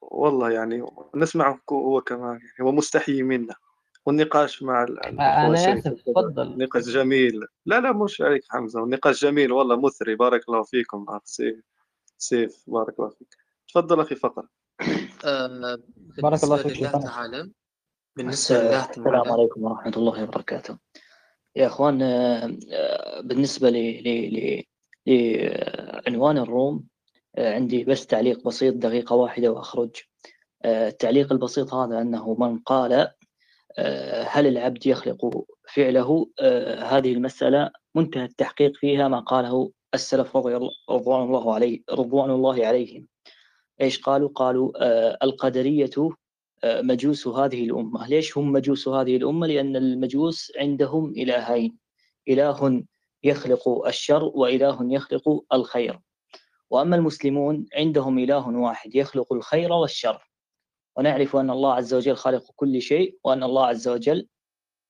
والله يعني نسمعه هو كمان يعني هو مستحيي منا. والنقاش مع أنا اسف تفضل. نقاش جميل. لا لا مش عليك حمزة والنقاش جميل والله مثري. بارك الله فيكم سيف سيف بارك الله فيك. تفضل أخي فقر. آه بارك الله فيك لله تعالى بالنسبة لله تعالى السلام عليكم ورحمة الله وبركاته. يا إخوان آه، آه، بالنسبة لعنوان الروم عندي بس تعليق بسيط دقيقة واحدة وأخرج. التعليق البسيط هذا أنه من قال هل العبد يخلق فعله؟ هذه المسألة منتهى التحقيق فيها ما قاله السلف رضي الله رضوان الله عليه رضوان الله عليهم. إيش قالوا؟ قالوا القدرية مجوس هذه الأمة. ليش هم مجوس هذه الأمة؟ لأن المجوس عندهم إلهين. إله يخلق الشر وإله يخلق الخير. وأما المسلمون عندهم إله واحد يخلق الخير والشر. ونعرف أن الله عز وجل خالق كل شيء وأن الله عز وجل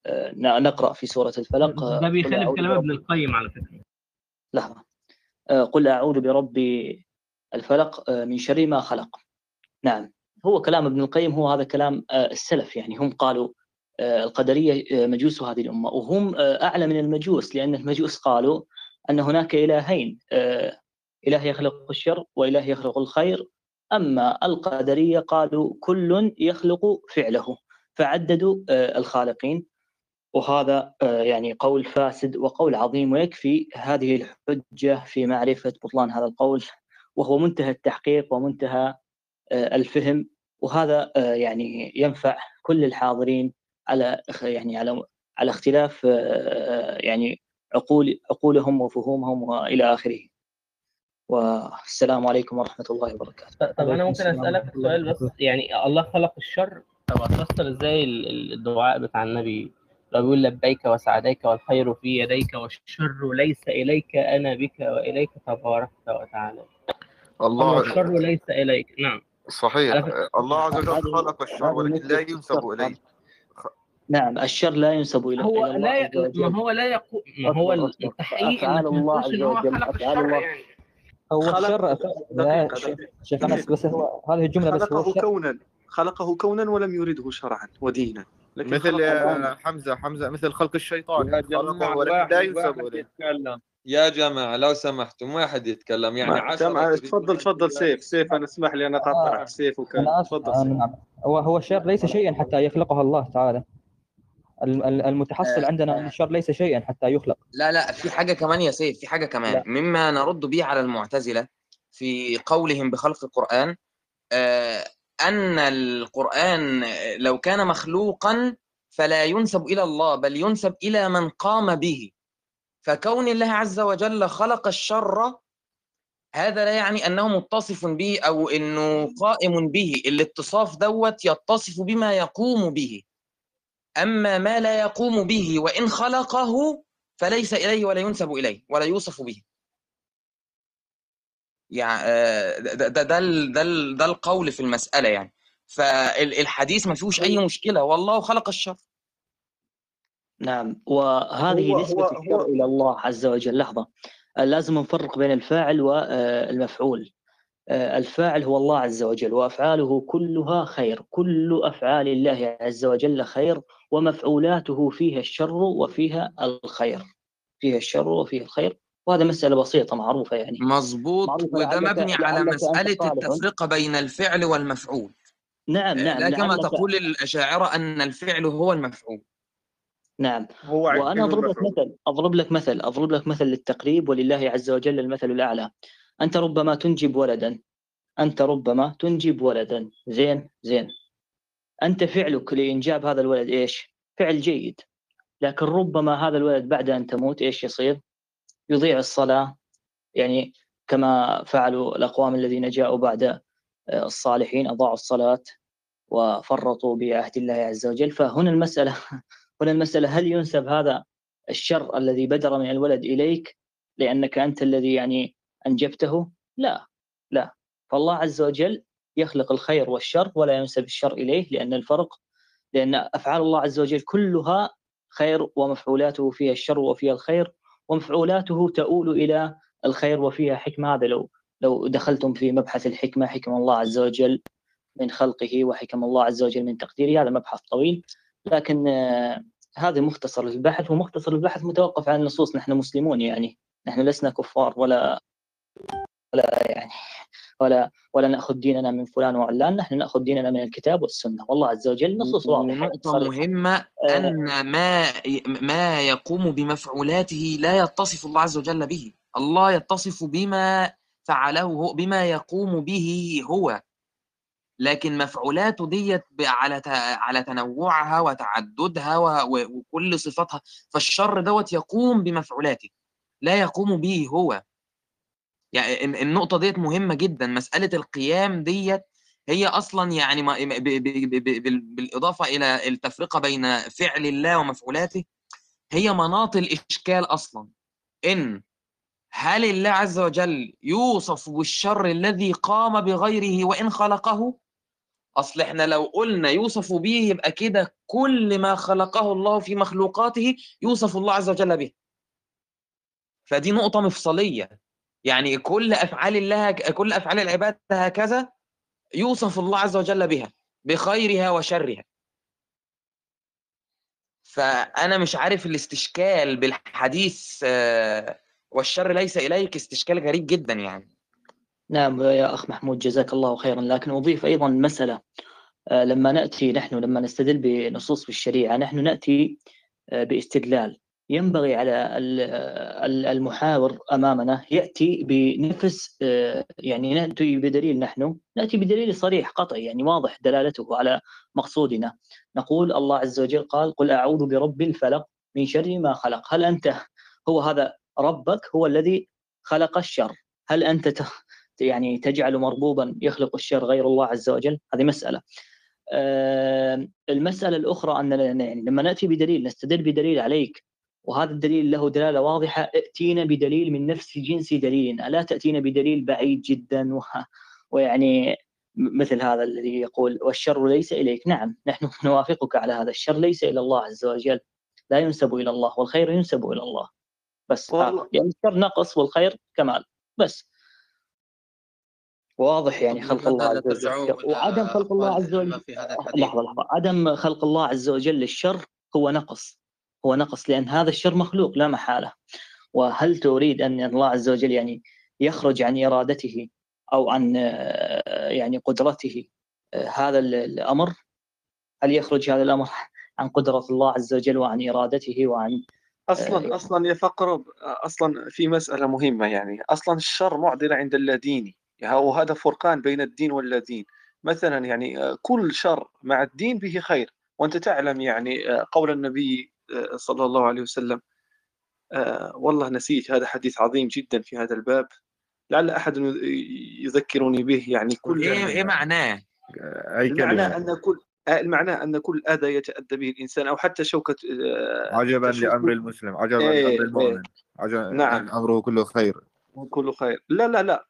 آه، نقرأ في سورة الفلق. ده بيخالف كلام ابن القيم على فكرة. لحظة. آه، قل أعوذ برب الفلق آه، من شر ما خلق. نعم. هو كلام ابن القيم هو هذا كلام السلف يعني. هم قالوا القدرية مجوس هذه الأمة. وهم أعلى من المجوس لأن المجوس قالوا أن هناك إلهين إله يخلق الشر وإله يخلق الخير أما القدرية قالوا كل يخلق فعله فعددوا الخالقين وهذا يعني قول فاسد وقول عظيم ويكفي هذه الحجة في معرفة بطلان هذا القول وهو منتهى التحقيق ومنتهى الفهم وهذا آه، يعني ينفع كل الحاضرين على يعني على على اختلاف آه، يعني عقول عقولهم وفهومهم وإلى آخره. والسلام عليكم ورحمة الله وبركاته. طب أنا ممكن أسألك سؤال بس؟ يعني الله خلق الشر طب هتفسر إزاي الدعاء بتاع النبي؟ لو بيقول لبيك وسعديك والخير في يديك والشر ليس إليك أنا بك وإليك تباركت وتعالى. الله الشر ليس إليك. نعم. صحيح. الله عز وجل خلق الشر ولكن لا ينسب إليه. نعم الشر لا ينسب إلى هو لا. ما هو لا يقول ما هو التحقيق إنك الله عز وجل أفعال الله. هو الشر لا شيخ انس بس هو هذه الجملة بس خلقه كونا خلقه كونا ولم يرده شرعا ودينا. مثل حمزة حمزة مثل خلق الشيطان. خلقه ولكن لا ينسب يا جماعة لو سمحتم ما حد يتكلم. يعني تفضل تفضل سيف. سيف أنا اسمح لي أنا قاطعك. آه. سيف وكذا تفضل آه نعم هو هو الشر ليس شيئا حتى يخلقه الله تعالى. المتحصل آه. عندنا ان الشر ليس شيئا حتى يخلق. لا لا في حاجة كمان يا سيف في حاجة كمان. لا. مما نرد به على المعتزلة في قولهم بخلق القرآن آه أن القرآن لو كان مخلوقا فلا ينسب إلى الله بل ينسب إلى من قام به. فكون الله عز وجل خلق الشر هذا لا يعني أنه متصف به أو إنه قائم به. الاتصاف دوت يتصف بما يقوم به. أما ما لا يقوم به وإن خلقه فليس إليه ولا ينسب إليه ولا يوصف به. يعني آه، ده ده ده, ده, ده القول في المسألة يعني. فالحديث ما فيهوش أي مشكلة. والله خلق الشر. نعم. وهذه نسبة الشر إلى الله عز وجل. لحظة. لازم نفرق بين الفاعل والمفعول الفاعل هو الله عز وجل وأفعاله كلها خير كل أفعال الله عز وجل خير ومفعولاته فيها الشر وفيها الخير فيها الشر وفيها الخير. وهذا مسألة بسيطة معروفة يعني. مظبوط وده مبني على مسألة التفرقة بين الفعل والمفعول. نعم نعم لا كما تقول الأشاعرة أن الفعل هو المفعول. نعم. هو وأنا أضرب لك مثل أضرب لك مثل أضرب لك مثل للتقريب ولله عز وجل المثل الأعلى. أنت ربما تنجب ولدا. أنت ربما تنجب ولدا. زين زين. أنت فعلك لإنجاب هذا الولد إيش؟ فعل جيد. لكن ربما هذا الولد بعد أن تموت إيش يصير؟ يضيع الصلاة. يعني كما فعلوا الأقوام الذين جاءوا بعد آه، الصالحين أضاعوا الصلاة وفرطوا بعهد الله عز وجل. فهنا المسألة هنا المسألة هل ينسب هذا الشر الذي بدر من الولد إليك؟ لأنك أنت الذي يعني أنجبته؟ لا لا. فالله عز وجل يخلق الخير والشر ولا ينسب الشر إليه لأن الفرق لأن أفعال الله عز وجل كلها خير ومفعولاته فيها الشر وفيها الخير ومفعولاته تؤول إلى الخير وفيها حكمة. هذا لو لو دخلتم في مبحث الحكمة حكم الله عز وجل من خلقه وحكم الله عز وجل من تقديره هذا مبحث طويل. لكن آه، هذا مختصر البحث ومختصر البحث متوقف على النصوص. نحن مسلمون يعني نحن لسنا كفار ولا ولا يعني ولا ولا نأخذ ديننا من فلان وعلان نحن نأخذ ديننا من الكتاب والسنة. والله عز وجل نصوص واضحة. نقطة مهمة آه. أن ما ما يقوم بمفعولاته لا يتصف الله عز وجل به. الله يتصف بما فعله هو بما يقوم به هو. لكن مفعولاته ديت على على تنوعها وتعددها وكل صفاتها فالشر دوت يقوم بمفعولاته لا يقوم به هو. يعني النقطة ديت مهمة جدا مسألة القيام ديت هي أصلا يعني بالإضافة إلى التفرقة بين فعل الله ومفعولاته هي مناط الإشكال أصلا إن هل الله عز وجل يوصف بالشر الذي قام بغيره وإن خلقه؟ أصل إحنا لو قلنا يوصف به يبقى كده كل ما خلقه الله في مخلوقاته يوصف الله عز وجل به. فدي نقطة مفصلية. يعني كل أفعال الله كل أفعال العباد هكذا يوصف الله عز وجل بها بخيرها وشرها. فأنا مش عارف الاستشكال بالحديث آه، والشر ليس إليك استشكال غريب جدا يعني. نعم يا أخ محمود جزاك الله خيرا. لكن أضيف أيضا مسألة آه، لما نأتي نحن لما نستدل بنصوص في الشريعة نحن نأتي آه، باستدلال. ينبغي على المحاور أمامنا يأتي بنفس آه، يعني نأتي بدليل نحن نأتي بدليل صريح قطعي يعني واضح دلالته على مقصودنا. نقول الله عز وجل قال قل أعوذ برب الفلق من شر ما خلق. هل أنت هو هذا ربك؟ هو الذي خلق الشر. هل أنت يعني تجعل مربوبا يخلق الشر غير الله عز وجل؟ هذه مسألة. آه، المسألة الأخرى ان يعني لما نأتي بدليل نستدل بدليل عليك وهذا الدليل له دلالة واضحة. ائتينا بدليل من نفس جنس دليل. لا تأتينا بدليل بعيد جدا؟ و... ويعني مثل هذا الذي يقول والشر ليس إليك. نعم نحن نوافقك على هذا. الشر ليس إلى الله عز وجل. لا ينسب إلى الله والخير ينسب إلى الله. بس والله. يعني الشر نقص والخير كمال. بس. واضح يعني خلق الله عز وجل. وعدم خلق الله عز وجل. لحظة لحظة. عدم خلق الله عز وجل للشر هو نقص. هو نقص لأن هذا الشر مخلوق لا محالة. وهل تريد أن الله عز وجل يعني يخرج عن إرادته أو عن آه، يعني قدرته آه، هذا الأمر؟ هل يخرج هذا الأمر عن قدرة الله عز وجل وعن إرادته وعن أصلا آه، أصلا يا فقر أصلا في مسألة مهمة يعني. أصلا الشر معضله عند اللاديني يعني وهذا فرقان بين الدين واللادين مثلا يعني كل شر مع الدين به خير. وأنت تعلم يعني قول النبي صلى الله عليه وسلم. آه، والله نسيت هذا حديث عظيم جدا في هذا الباب. لعل أحد يذكرني به يعني كل إيه, إيه معناه؟ أي المعنى أن كل آه، المعنى أن كل أذى يتأذى به الإنسان أو حتى شوكة آه، عجبا لأمر المسلم عجبا إيه لأمر المؤمن عجبا نعم. أمره كله خير. كله خير. لا لا لا.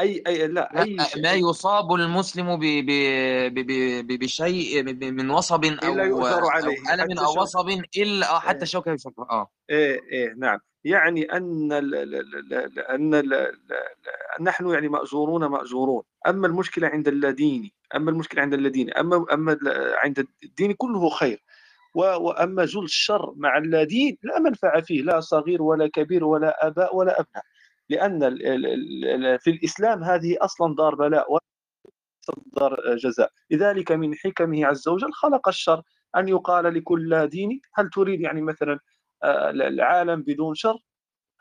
أي أي لا أي شيء. ما يصاب المسلم بشيء من وصب أو الا يؤثر عليه أو الم أو وصب إلا حتى إيه. شوكه يشوفها آه. إيه إيه نعم. يعني أن أن نحن يعني مأجورون مأجورون. أما المشكلة عند الذين أما المشكلة عند الذين أما أما عند الدين كله خير. وأما جل الشر مع الذين لا منفعة فيه لا صغير ولا كبير ولا أباء ولا أبناء. لأن في الإسلام هذه أصلا دار بلاء دار جزاء. لذلك من حكمه عز وجل خلق الشر أن يقال لكل دين هل تريد يعني مثلا آه، العالم بدون شر؟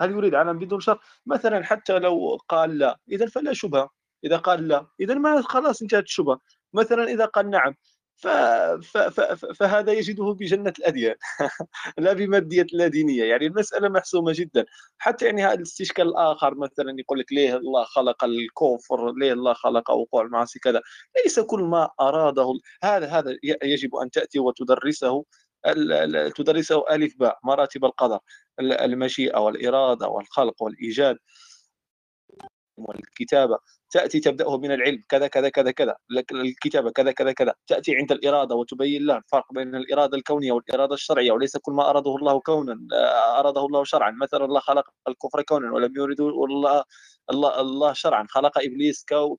هل يريد عالم بدون شر؟ مثلا حتى لو قال لا إذا فلا شبهة. إذا قال لا إذا ما خلاص إنتهت الشبهة. مثلا إذا قال نعم ف... ف... ف... فهذا يجده بجنة الأديان لا بمادية لا دينية يعني المسألة محسومة جدا. حتى يعني هذا الاستشكال الآخر مثلا يقول لك ليه الله خلق الكفر ليه الله خلق وقوع المعاصي كذا؟ ليس كل ما أراده هذا هذا يجب أن تأتي وتدرسه تدرسه ألف باء مراتب القدر المشيئة والإرادة والخلق والإيجاد والكتابة. تأتي تبدأه من العلم كذا كذا كذا كذا الكتابة كذا كذا كذا تأتي عند الإرادة وتبين له الفرق بين الإرادة الكونية والإرادة الشرعية وليس كل ما أراده الله كونا أراده الله شرعا. مثلا الله خلق الكفر كونا ولم يرد الله الله الله شرعا. خلق إبليس كو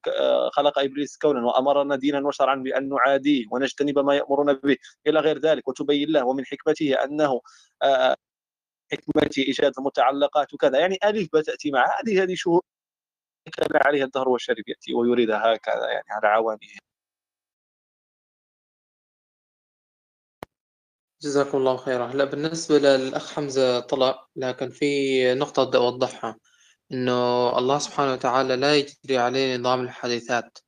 خلق إبليس كونا وأمرنا دينا وشرعا بأن نعاديه ونجتنب ما يامرنا به إلى غير ذلك وتبين له ومن حكمته أنه حكمته إيجاد المتعلقات وكذا. يعني ألف بتاتي مع هذه هذه شهور كان عليها الدهر والشرب يأتي ويريدها هكذا يعني على عوانه جزاكم الله خيرا. هلا بالنسبة للأخ حمزة طلع لكن في نقطة بدي أوضحها إنه الله سبحانه وتعالى لا يجري عليه نظام الحديثات.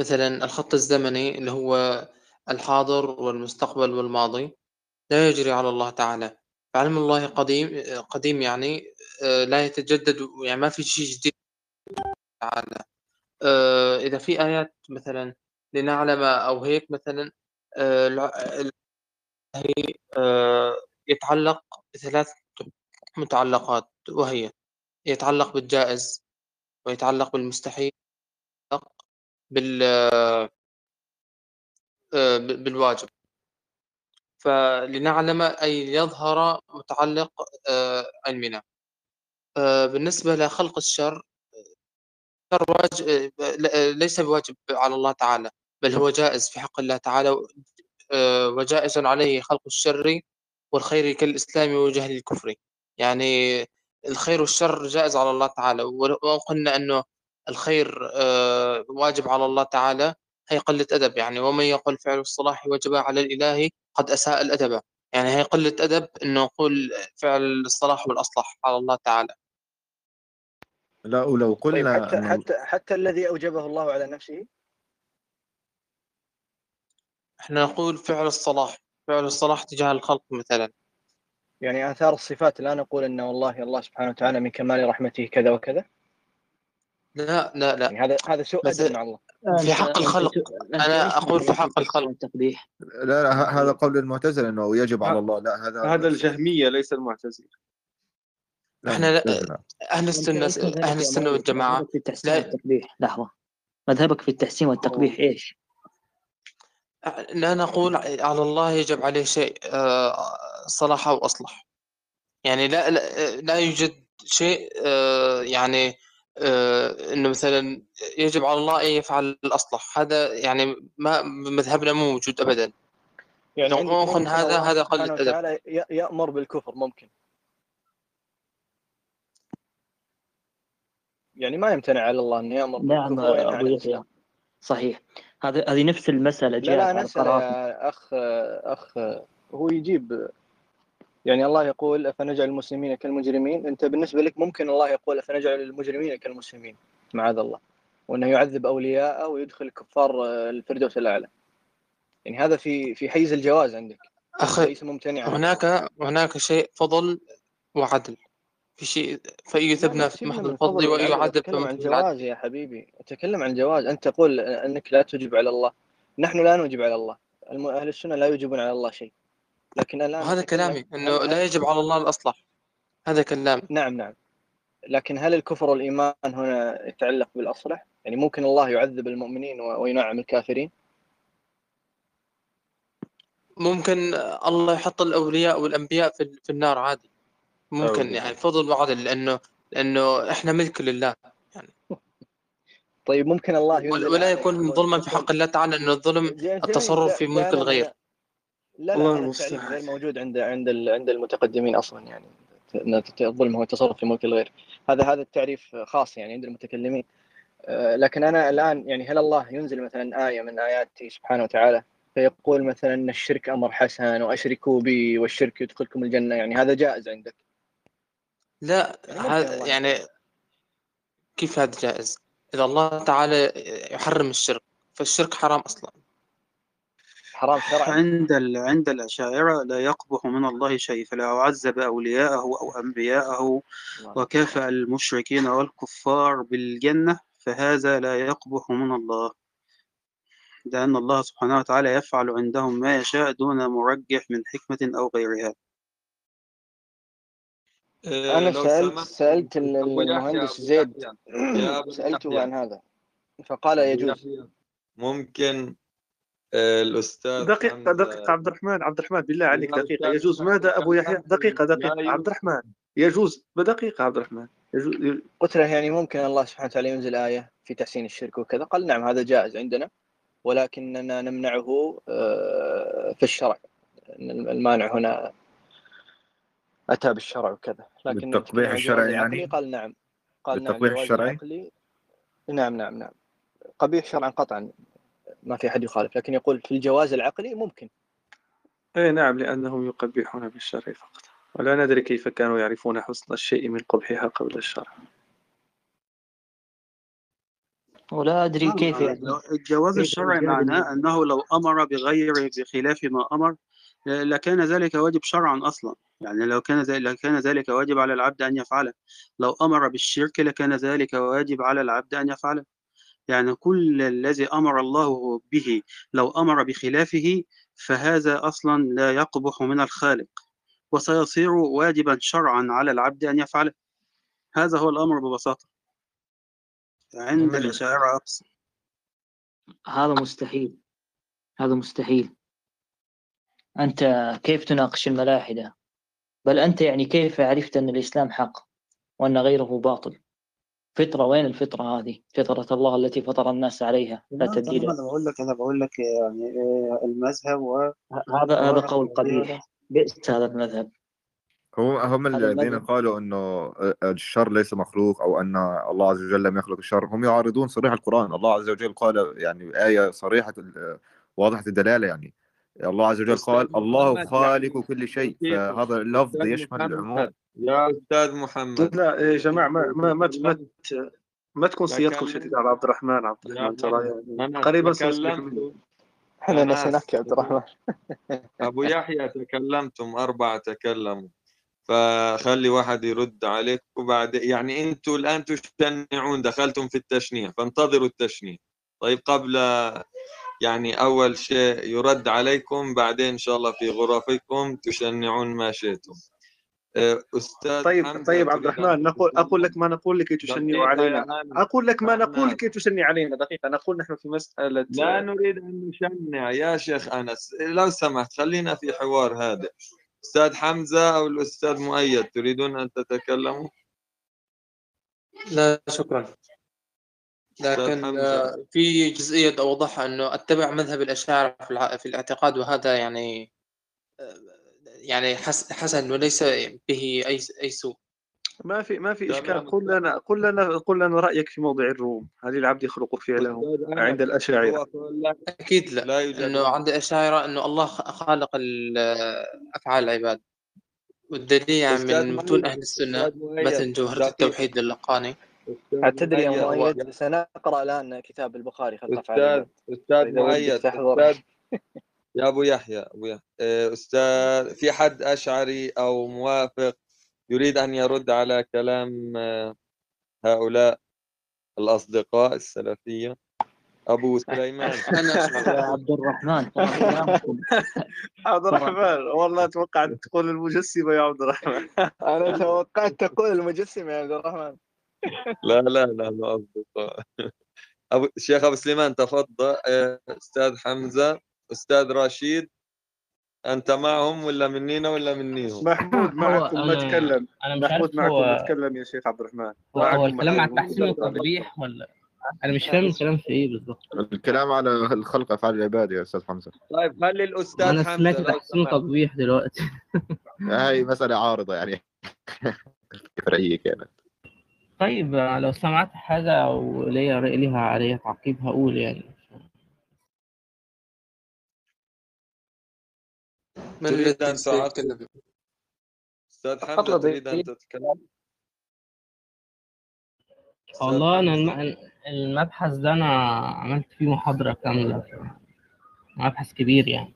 مثلا الخط الزمني اللي هو الحاضر والمستقبل والماضي لا يجري على الله تعالى. فعلم الله قديم قديم يعني آه، لا يتجدد يعني ما في شيء جديد تعالى. آه، إذا في آيات مثلا لنعلم أو هيك مثلا آه، هي يتعلق بثلاث متعلقات وهي يتعلق بالجائز ويتعلق بالمستحيل بال بالواجب. فلنعلم أي يظهر متعلق آه، علمنا. آه، بالنسبة لخلق الشر الشر واجب آه، ليس بواجب على الله تعالى بل هو جائز في حق الله تعالى وجائز عليه خلق الشر والخير كالإسلام وجهل الكفر. يعني الخير والشر جائز على الله تعالى. وقلنا أنه الخير واجب على الله تعالى هي قلة أدب. يعني ومن يقول فعل الصلاح وجب على الإله قد أساء الأدب. يعني هي قلة أدب إنه نقول فعل الصلاح والأصلح على الله تعالى. لا ولو قلنا طيب حتى, حتى حتى الذي أوجبه الله على نفسه؟ إحنا نقول فعل الصلاح فعل الصلاح تجاه الخلق مثلا. يعني آثار الصفات لا نقول أن والله الله سبحانه وتعالى من كمال رحمته كذا وكذا؟ لا لا لا. يعني هذا هذا سوء أدب مع الله. في حق الخلق. أنا أقول في حق الخلق. التقبيح لا لا هذا قول المعتزله إنه يجب على الله. لا هذا هذا الجهمية ليس المعتزله إحنا لا أهل السنة أهل السنة والجماعة. في التحسين لا. والتقبيح. لحظة. مذهبك في التحسين والتقبيح إيش؟ لا نقول على الله يجب عليه شيء آه، صلاح أو أصلح. يعني لا لا, لا يوجد شيء آه، يعني إنه مثلا يجب على الله أن يفعل الأصلح. هذا يعني ما مذهبنا مو موجود ابدا. يعني ممكن هذا هذا قلة أدب. يأمر بالكفر ممكن. يعني ما يمتنع على الله إنه يأمر نعم أبو يحيى. صحيح. هذه هذه نفس المسألة لا لا نسأل اخ أخ هو يجيب. يعني الله يقول أفنجعل المسلمين كالمجرمين؟ أنت بالنسبة لك ممكن الله يقول أفنجعل المجرمين كالمسلمين؟ معاذ الله. وأنه يعذب أولياءه ويدخل الكفار الفردوس الأعلى. يعني هذا في في حيز الجواز عندك. أخي ليس ممتنع هناك هناك شيء فضل وعدل. في شيء فيثبنا في محض الفضل ويعذب في محض الجواز يا حبيبي أتكلم عن الجواز أنت تقول أنك لا تجب على الله. نحن لا نجب على الله. أهل السنة لا يجبون على الله شيء. لكن الآن هذا كلامي أنه لا يجب على الله الأصلح. هذا كلام. نعم نعم. لكن هل الكفر والإيمان هنا يتعلق بالأصلح؟ يعني ممكن الله يعذب المؤمنين وينعم الكافرين؟ ممكن الله يحط الأولياء والأنبياء في, في النار عادي. ممكن أولي. يعني فضل وعدل لأنه لأنه إحنا ملك لله يعني. طيب ممكن الله ولا يكون ظلما في حق الله تعالى أنه الظلم التصرف في ملك الغير. لا. لا غير موجود عند عند عند المتقدمين أصلا يعني. الظلم هو التصرف في ملك الغير. هذا هذا التعريف خاص يعني عند المتكلمين. آه، لكن أنا الآن يعني هل الله ينزل مثلا آية من آياته سبحانه وتعالى فيقول مثلا إن الشرك أمر حسن وأشركوا بي والشرك يدخلكم الجنة؟ يعني هذا جائز عندك. لا يعني هذا يعني كيف هذا جائز؟ إذا الله تعالى يحرم الشرك فالشرك حرام أصلا. حرام شرعا. عند ال... عند الأشاعرة لا يقبح من الله شيء فلا عذب أولياءه أو أنبياءه. وكافأ المشركين والكفار بالجنة؟ فهذا لا يقبح من الله. لأن الله سبحانه وتعالى يفعل عندهم ما يشاء دون مرجح من حكمة أو غيرها. أنا سألت سألت المهندس زيد. سألته عن هذا. فقال يجوز. ممكن آه، الأستاذ دقيقة دقيقة عبد الرحمن عبد الرحمن بالله عليك دقيقة. يجوز ماذا أبو يحيى؟ دقيقة دقيقة. عبد الرحمن يجوز بدقيقة عبد الرحمن. يجوز قلت له يعني ممكن الله سبحانه وتعالى ينزل آية في تحسين الشرك وكذا. قال نعم هذا جائز عندنا ولكننا نمنعه آه، في الشرع. المانع هنا أتى بالشرع وكذا لكن بالتقبيح الشرعي يعني؟ قال نعم. قال نعم بالتقبيح الشرعي؟ نعم نعم نعم. قبيح شرعا قطعا ما في أحد يخالف لكن يقول في الجواز العقلي ممكن. اي نعم لأنهم يقبحون بالشرع فقط. ولا ندري كيف كانوا يعرفون حسن الشيء من قبحها قبل الشرع. ولا أدري كيف يعني. الجواز الشرعي معناه أنه لو أمر بغير بخلاف ما أمر لكان ذلك واجب شرعا أصلا. يعني لو كان ذلك لكان ذلك واجب على العبد أن يفعله. لو أمر بالشرك لكان ذلك واجب على العبد أن يفعله. يعني كل الذي أمر الله به لو أمر بخلافه فهذا أصلا لا يقبح من الخالق. وسيصير واجبا شرعا على العبد أن يفعله. هذا هو الأمر ببساطة. عند الأشاعرة أقصى هذا مستحيل. هذا مستحيل. أنت كيف تناقش الملاحدة؟ بل أنت يعني كيف عرفت أن الإسلام حق وأن غيره باطل؟ فطرة وين الفطرة هذه؟ فطرة الله التي فطر الناس عليها لا تبديل. أنا بقول لك أنا بقول لك يعني المذهب و... هذا هذا قول قبيح. بئس هذا المذهب. هم هم الذين قالوا إنه الشر ليس مخلوق أو أن الله عز وجل لم يخلق الشر. هم يعارضون صريح القرآن. الله عز وجل قال يعني آية صريحة واضحة الدلالة يعني. الله عز وجل قال الله خالق كل شيء. فهذا اللفظ يشمل العموم. يا أستاذ محمد. لا يا جماعة ما ما ما, ما, ما تكون سيادتكم شديد على عبد الرحمن عبد الرحمن ترى يعني قريبا إحنا نسيناك يا عبد الرحمن. أبو يحيى تكلمتم أربعة تكلموا. فخلي واحد يرد عليك وبعد يعني أنتم الآن تشنعون دخلتم في التشنيع فانتظروا التشنيع. طيب قبل يعني أول شيء يرد عليكم بعدين إن شاء الله في غرفكم تشنعون ما شئتم. أه، أستاذ طيب طيب عبد الرحمن نقول أقول لك ما نقول لكي تشنعوا علينا. أقول لك ما نقول لكي تشنع علينا. دقيقة نقول نحن في مسألة لا نريد أن نشنع يا شيخ أنس. لو سمحت خلينا في حوار هذا. أستاذ حمزة أو الأستاذ مؤيد تريدون أن تتكلموا؟ لا شكرا. لكن في جزئية أوضحها أنه أتبع مذهب الأشاعرة في الاعتقاد وهذا يعني يعني حسن وليس به أي أي سوء. ما في ما في إشكال. قل لنا قل لنا قل لنا رأيك في موضع الروم. هل العبد يخلق فعله عند الأشاعرة؟ أكيد لا, لا إنه عند الأشاعرة إنه الله خالق أفعال العباد. والدليل يعني من متون أهل السنة مثل جوهرة التوحيد للقاني. تدري يا مؤيد. سنقرا الآن كتاب البخاري افعال أستاذ أستاذ مؤيد أستاذ يا أبو يحيى أبو يحيى. آه، أستاذ في حد أشعري أو موافق يريد أن يرد على كلام آه، هؤلاء الأصدقاء السلفية؟ أبو سليمان. يا عبد الرحمن. عبد الرحمن. والله توقعت تقول المجسمة يا عبد الرحمن. أنا توقعت تقول المجسمة يا عبد الرحمن. لا لا لا لا أصدقاء. أبو الشيخ أبو سليمان تفضل. آه، أستاذ حمزة أستاذ رشيد أنت معهم ولا منينا ولا منيهم؟ محمود معكم ما تكلم. محمود معكم ما تكلم يا شيخ عبد الرحمن. هو الكلام عن تحسين التطبيح ولا؟ أنا مش فاهم الكلام في إيه بالضبط. الكلام على الخلق أفعال العباد يا أستاذ حمزة. طيب خلي الأستاذ أنا سمعت تحسين تطبيح دلوقتي. هاي مسألة عارضة يعني. فرعيه كانت طيب لو سمعت حاجة أو ليا ليها عليها تعقيب هقول يعني. من تريد أن تعقب أستاذ حمزة تريد أن تتكلم؟ والله أنا المبحث ده أنا عملت فيه محاضرة كاملة مبحث كبير يعني.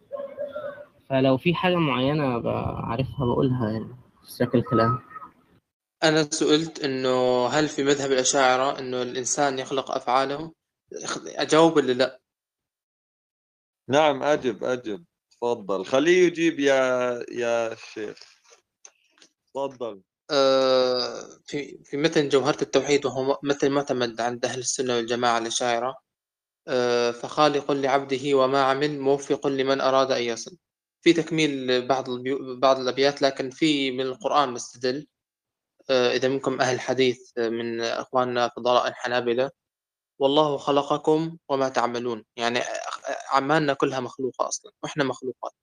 فلو في حاجة معينة بعرفها بقولها يعني في شكل الكلام. أنا سئلت إنه هل في مذهب الأشاعرة إنه الإنسان يخلق أفعاله؟ أجاوب ولا لا؟ نعم أجب أجب. تفضل. خليه يجيب يا يا شيخ. تفضل. آه، في في متن جوهرة التوحيد وهو متن معتمد عند أهل السنة والجماعة الأشاعرة. آه، فخالق لعبده وما عمل موفق لمن أراد أن يصل. في تكميل بعض بعض الأبيات لكن في من القرآن مستدل. إذا منكم أهل حديث من أخواننا فضلاء الحنابلة والله خلقكم وما تعملون. يعني أعمالنا كلها مخلوقة أصلا وإحنا مخلوقات.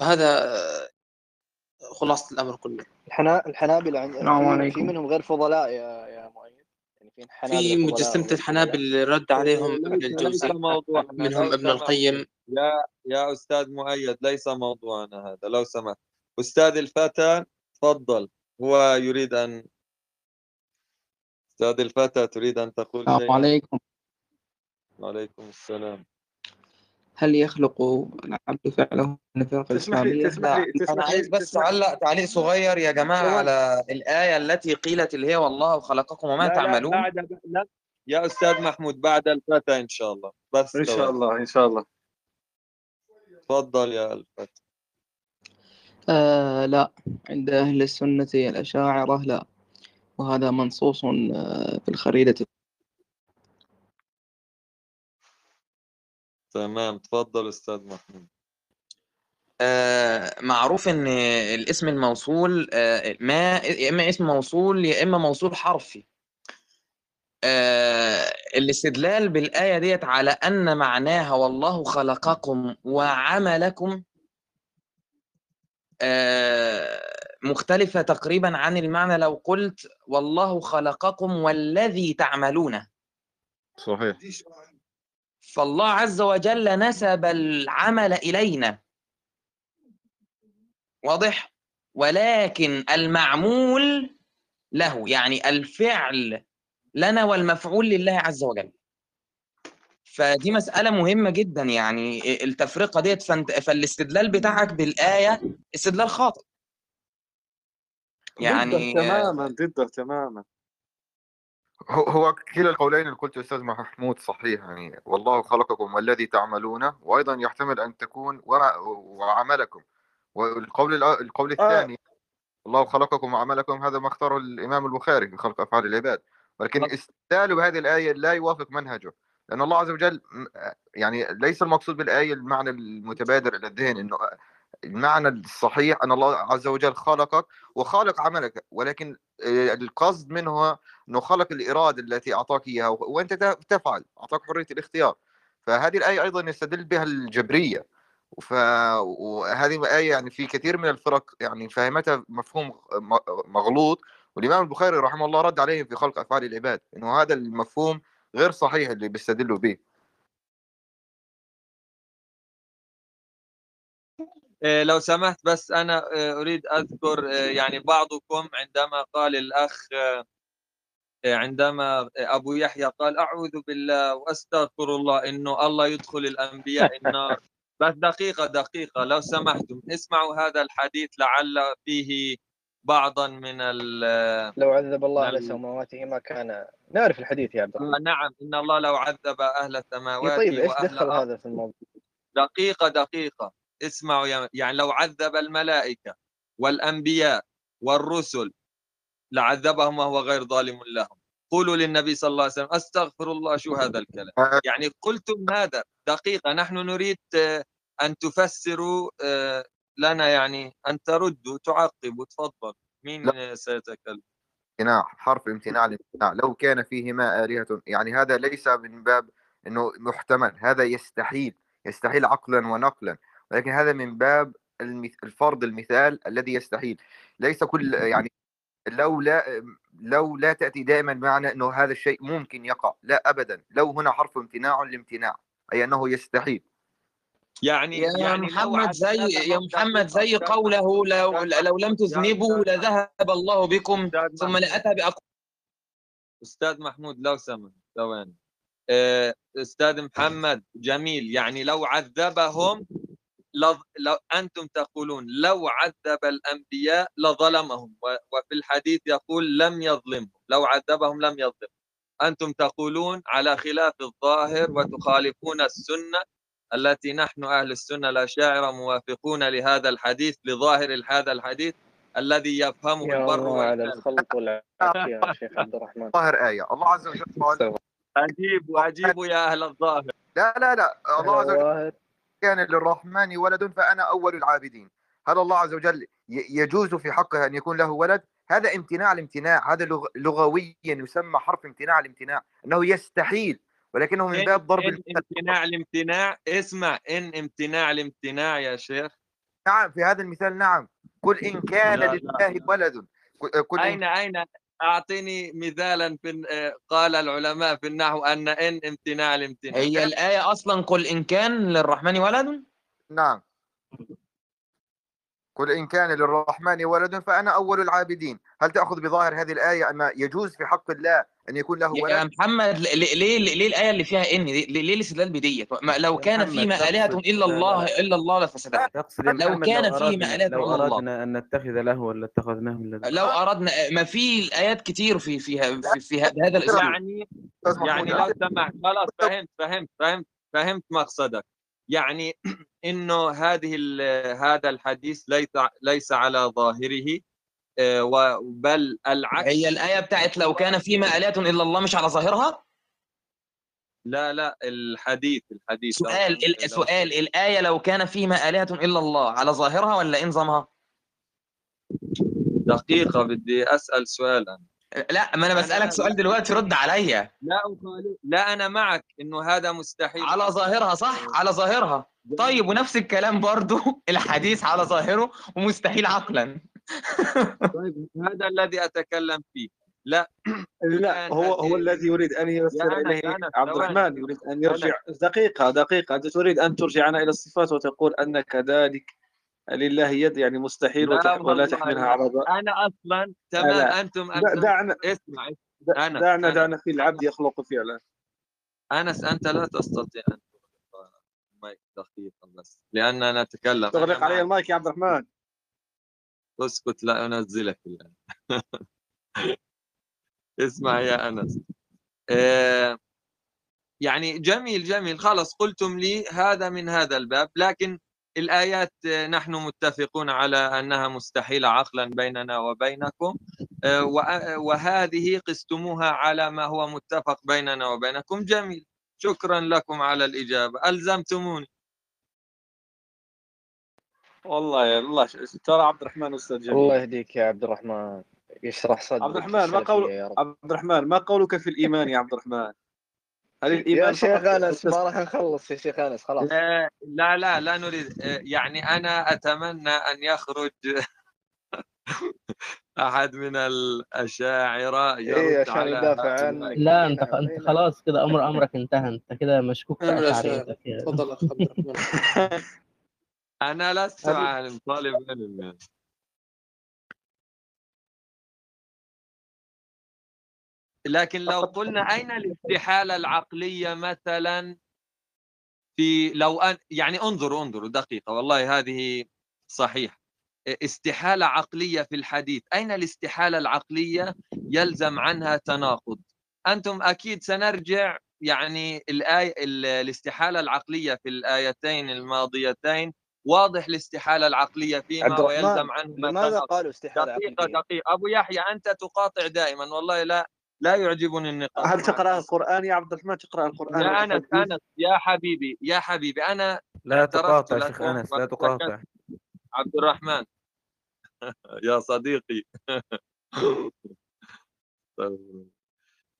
فهذا خلاصة الأمر كله. الحنا... الحنابلة عند... في منهم غير فضلاء يا يا مؤيد يعني في حنابلة في مجسمة الحنابل رد عليهم ابن الجوزي منهم ابن القيم. يا يا أستاذ مؤيد ليس موضوعنا هذا لو سمحت. أستاذ الفتى تفضل. هو يريد أن أستاذ الفتى تريد أن تقول السلام عليكم. وعليكم السلام. هل يخلق العبد فعله النفاق الإسلامية؟ تسمح لي أنا عايز بس أعلق تعليق صغير يا جماعة على الآية التي قيلت اللي هي والله خلقكم وما لا تعملون. لا بعد لا. يا أستاذ محمود بعد الفتى إن شاء الله. بس إن شاء الله إن شاء الله. تفضل يا الفتى آه لا. عند أهل السنة الأشاعرة لا. وهذا منصوص آه، في الخريدة تمام. تفضل أستاذ محمود. آه معروف إن الاسم الموصول آه ما يا إما اسم موصول يا إما موصول حرفي. آه الاستدلال بالآية ديت على أن معناها والله خلقكم وعملكم مختلفة تقريبا عن المعنى لو قلت والله خلقكم والذي تعملونه صحيح. فالله عز وجل نسب العمل إلينا. واضح؟ ولكن المعمول له يعني الفعل لنا والمفعول لله عز وجل. فدي مسألة مهمة جدا يعني التفرقة ديت فالاستدلال بتاعك بالآية استدلال خاطئ. يعني تماما ضده تماما. هو كلا القولين اللي قلته أستاذ محمود صحيح يعني والله خلقكم والذي تعملونه وأيضا يحتمل أن تكون وعملكم. والقول القول آه. الثاني آه. الله خلقكم وعملكم هذا ما اختاره الإمام البخاري في خلق أفعال العباد. ولكن استدلاله بهذه الآية لا يوافق منهجه. لأن الله عز وجل يعني ليس المقصود بالآية المعنى المتبادر إلى الذهن إنه المعنى الصحيح أن الله عز وجل خلقك وخالق عملك ولكن القصد منه إنه خلق الإرادة التي أعطاك إياها وأنت تفعل أعطاك حرية الاختيار. فهذه الآية أيضا يستدل بها الجبرية. فهذه الايه يعني في كثير من الفرق يعني فهمتها مفهوم مغلوط والإمام البخاري رحمه الله رد عليهم في خلق أفعال العباد إنه هذا المفهوم غير صحيح اللي بيستدلوا به آه، لو سمحت بس أنا آه، أريد أذكر آه، يعني بعضكم عندما قال الأخ عندما أبو يحيى قال أعوذ بالله وأستغفر الله إنه الله يدخل الأنبياء النار. بس دقيقة دقيقة لو سمحتم اسمعوا هذا الحديث لعل فيه بعضا من ال لو عذب الله على سماواته ما كان نعرف الحديث يا عبد الله نعم إن الله لو عذب أهل السماوات طيب إيش دخل هذا في الموضوع؟ دقيقة دقيقة. اسمعوا يعني لو عذب الملائكة والأنبياء والرسل لعذبهم وهو غير ظالم لهم. قولوا للنبي صلى الله عليه وسلم أستغفر الله شو هذا الكلام؟ آه. يعني قلتم هذا. دقيقة نحن نريد آه، أن تفسروا آه، لنا يعني أن تردوا تعقبوا تفضل مين. سيتكلم؟ امتناع حرف امتناع الامتناع لو كان فيهما آلهة يعني هذا ليس من باب إنه محتمل هذا يستحيل يستحيل عقلا ونقلا ولكن هذا من باب الفرض المثال الذي يستحيل. ليس كل يعني لو لا لو لا تأتي دائما بمعنى أنه هذا الشيء ممكن يقع لا أبدا لو هنا حرف امتناع لامتناع أي أنه يستحيل. يعني يا يعني محمد زي يا محمد زي قوله لو لو لم تذنبوا لذهب الله بكم ثم لأتى بأقوى أستاذ محمود لو سمح ثواني. آه، أستاذ محمد جميل. يعني لو عذبهم لو أنتم تقولون لو عذب الأنبياء لظلمهم وفي الحديث يقول لم يظلمهم. لو عذبهم لم يظلمهم أنتم تقولون على خلاف الظاهر وتخالفون السنة التي نحن أهل السنة الأشاعرة موافقون لهذا الحديث لظاهر هذا الحديث الذي يفهمه البر على الخلط والعافية يا شيخ عبد الرحمن. ظاهر آية. الله عز وجل قال أجيبوا أجيبوا يا أهل الظاهر. لا لا لا. الله عز وجل كان للرحمن ولد فأنا أول العابدين. هل الله عز وجل يجوز في حقه أن يكون له ولد؟ هذا امتناع الامتناع. هذا لغويا يسمى حرف امتناع الامتناع. أنه يستحيل. ولكنه من باب ضرب إن امتناع الامتناع. اسمع إن امتناع الامتناع يا شيخ. نعم في هذا المثال نعم. قل إن كان لا لله لا. ولد. قل أين إن... أين أعطيني مثالا في قال العلماء في النحو أن إن امتناع الامتناع. هي الآية أصلا قل إن كان للرحمن ولد؟ نعم. قل إن كان للرحمن ولد فأنا أول العابدين. هل تأخذ بظاهر هذه الآية أن يجوز في حق الله أن يكون له ولد. يا محمد ليه ليه, ليه الآية اللي فيها إن ليه الاستدلال بديت لو كان فيما آلهة إلا الله إلا الله لفسدت لو كان فيما آلهة لو أردنا أن نتخذ له ولا اتخذناه من لدن لو أردنا ما في آيات كتير في فيها في, في هذا الإسلام يعني يعني لو سمحت. خلاص فهمت فهمت فهمت فهمت مقصدك. يعني إنه هذه هذا الحديث ليس ليس على ظاهره. بل العكس. هي الآية بتاعت لو كان فيما الهه إلا الله مش على ظاهرها؟ لا لا الحديث الحديث. سؤال سؤال الآية لو كان فيما الهه إلا الله على ظاهرها ولا إيه نظامها؟ دقيقة بدي أسأل سؤالا لا ما أنا بسألك أنا سؤال دلوقتي رد عليا. لا لا أنا معك إنه هذا مستحيل. على ظاهرها صح؟ على ظاهرها. طيب ونفس الكلام برضو. الحديث على ظاهره ومستحيل عقلا. طيب هذا الذي أتكلم فيه. لا لا هو هو الذي يريد أن يرسل إليه عبد الرحمن يريد أن يرجع. دقيقة دقيقة. أنت تريد أن ترجعنا إلى الصفات وتقول ان كذلك لله يد يعني مستحيل ولا تحملها على أنا أصلا تمام أنتم, أنتم. دعنا اسمع أنا دعنا دعنا في العبد يخلق فعلا. انس أنت لا تستطيع أن المايك دقيقه بس لأننا نتكلم. تغلق علي المايك يا عبد الرحمن. اسكت لا أنزلك الآن. اسمع يا أنس. آه يعني جميل جميل. خلص قلتم لي هذا من هذا الباب. لكن الآيات نحن متفقون على أنها مستحيلة عقلا بيننا وبينكم. آه، وهذه قستموها على ما هو متفق بيننا وبينكم. جميل. شكرا لكم على الإجابة. ألزمتموني. والله الله ترى عبد الرحمن أستاذ جميل. الله يهديك يا عبد الرحمن. يشرح صدرك عبد الرحمن ما قول عبد الرحمن ما قولك في الإيمان يا عبد الرحمن؟ هل الإيمان يا شيخ أنس ما راح نخلص يا شيخ أنس خلاص. لا لا لا نريد يعني أنا أتمنى أن يخرج أحد من الأشاعرة يرد إيه عشان يدافع عنك. لا أنت أنت خلاص كده أمر أمرك انتهى أنت كده مشكوك في تفضل اخ عبد الرحمن. أنا لست عالم طالب علم يعني. لكن لو قلنا أين الاستحالة العقلية مثلا في لو أن يعني انظروا انظروا دقيقة والله هذه صحيح استحالة عقلية في الحديث. أين الاستحالة العقلية يلزم عنها تناقض؟ أنتم أكيد سنرجع يعني الآية الاستحالة العقلية في الآيتين الماضيتين واضح الاستحالة العقلية فيما ويلزم عنه لماذا قالوا استحالة دقيقة عقلية؟ دقيقة. أبو يحيى أنت تقاطع دائما. والله لا لا يعجبني النقاش. هل تقرأ القرآن يا عبد الرحمن؟ تقرأ القرآن يا أنس أنس يا حبيبي يا حبيبي. أنا لا تقاطع شيخ أنس لا تقاطع. عبد الرحمن. يا صديقي.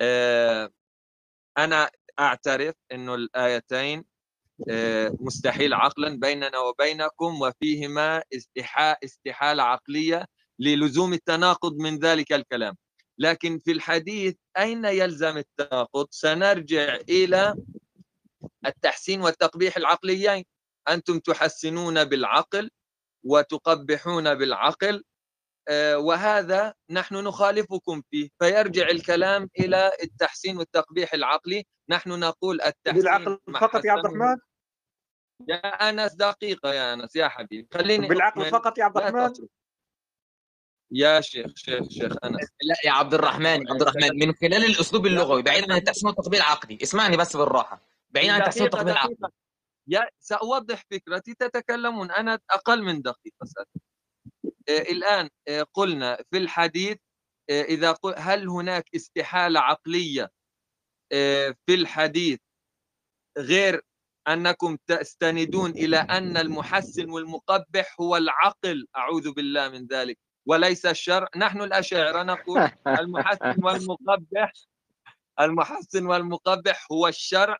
آه، أنا أعترف إنه الآيتين مستحيل عقلا بيننا وبينكم وفيهما استحالة عقلية للزوم التناقض من ذلك الكلام. لكن في الحديث أين يلزم التناقض؟ سنرجع إلى التحسين والتقبيح العقليين. أنتم تحسنون بالعقل وتقبحون بالعقل آه، وهذا نحن نخالفكم فيه. فيرجع الكلام إلى التحسين والتقبيح العقلي. نحن نقول التحسين بالعقل فقط يا عبد الرحمن؟ يا أنس دقيقة يا أنس يا حبيبي. خليني بالعقل فقط يا عبد الرحمن. يا شيخ شيخ شيخ أنس. لا يا عبد الرحمن يا عبد الرحمن من خلال الأسلوب اللغوي بعيدا عن التحسين والتطبيق العقلي اسمعني بس بالراحة. بعيدا عن التحسين والتطبيق العقلي يا سأوضح فكرتي. تتكلمون أنا أقل من دقيقة الآن قلنا في الحديث إذا قل هل هناك استحالة عقلية في الحديث غير أنكم تستندون إلى أن المحسن والمقبح هو العقل. أعوذ بالله من ذلك. وليس الشرع نحن الأشاعرة نقول المحسن والمقبح المحسن والمقبح هو الشرع.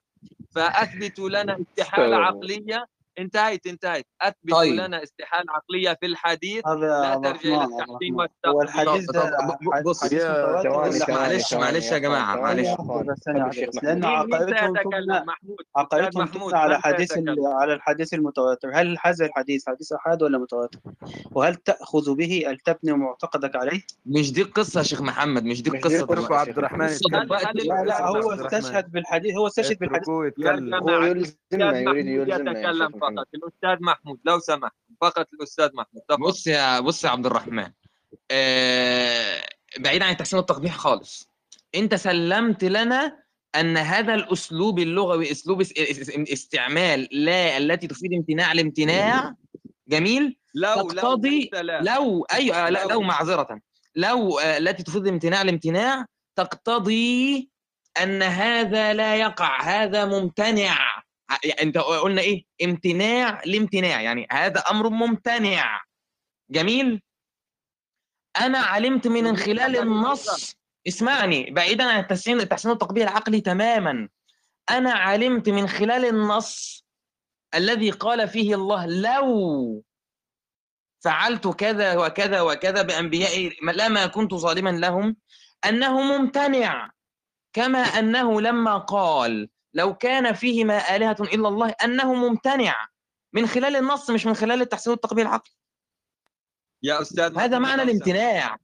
فأثبتوا لنا استحالة عقلية انتهيت انتهيت اثبت طيب. لنا استحالة عقلية في الحديث؟ لا ترجع إلى التحسين والتقدير هو الحديث ده بص معلش معلش يا جماعة معلش. لأن عقائدتهم عقائدتهم تبنى على حديث على الحديث المتواتر. هل هذا الحديث حديث احاد ولا متواتر؟ وهل تأخذ به هل تبني معتقدك عليه؟ مش دي القصة يا شيخ محمد مش دي القصة. عبد الرحمن لا لا هو استشهد بالحديث هو استشهد بالحديث. هو يلزمنا يريد يلزمنا فقط الأستاذ محمود لو سمحت فقط الأستاذ محمود تفضل. بص يا بص يا عبد الرحمن آه بعيد عن التحسين والتقبيح خالص. أنت سلمت لنا أن هذا الأسلوب اللغوي أسلوب استعمال لا التي تفيد امتناع الامتناع جميل؟ لو تقتضي لو, لو أيوه لا لو. معذرة. لو التي تفيد امتناع الامتناع تقتضي أن هذا لا يقع هذا ممتنع. يعني انت قلنا إيه؟ امتناع لامتناع يعني هذا أمر ممتنع. جميل؟ أنا علمت من خلال النص. اسمعني بعيدا عن التحسين التحسين التقبيح العقلي تماما. أنا علمت من خلال النص الذي قال فيه الله لو فعلت كذا وكذا وكذا بانبيائي لما كنت ظالما لهم أنه ممتنع. كما أنه لما قال لو كان فيهما آلهة إلا الله أنه ممتنع من خلال النص مش من خلال التحسين والتقبيل العقلي يا أستاذ هذا معنى الامتناع.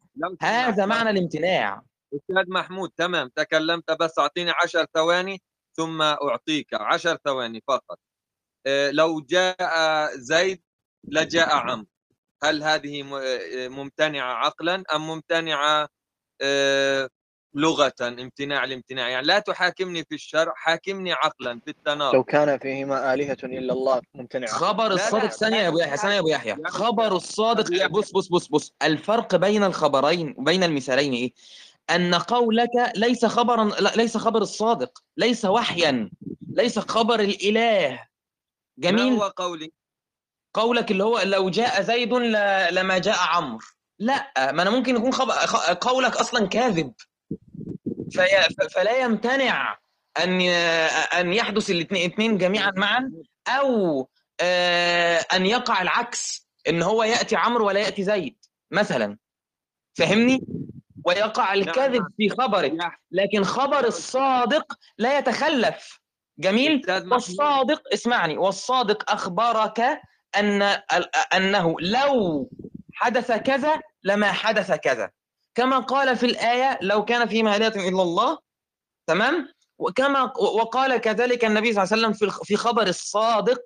هذا معنى الامتناع. أستاذ محمود تمام. تكلمت بس أعطيني عشر ثواني ثم أعطيك. عشر ثواني فقط. لو جاء زيد لجاء عمرو. هل هذه ممتنعة عقلا أم ممتنعة لغة امتناع الامتناع يعني لا تحاكمني في الشرع حاكمني عقلا في التناقض. لو كان فيهما آلهة إلا الله ممتنع خبر الصادق ثانية يا أبو يحيى ثانية يا أبو يحيى. خبر الصادق بص بص بص بص. الفرق بين الخبرين وبين المثالين إيه؟ أن قولك ليس خبرا ليس خبر الصادق ليس وحيا ليس خبر الإله. جميل؟ ما هو قولي؟ قولك اللي هو لو جاء زيد لما جاء عمرو. لا ما أنا ممكن يكون خبر قولك أصلا كاذب. في فلا يمتنع أن أن يحدث الاثنين جميعا معا أو أن يقع العكس إن هو يأتي عمرو ولا يأتي زيد مثلا. فهمني؟ ويقع الكذب في خبرك لكن خبر الصادق لا يتخلف. جميل؟ والصادق اسمعني. والصادق أخبرك أن أنه لو حدث كذا لما حدث كذا. كما قال في الآية لو كان في آلهة إلا الله تمام؟ وكما وقال كذلك النبي صلى الله عليه وسلم في خبر الصادق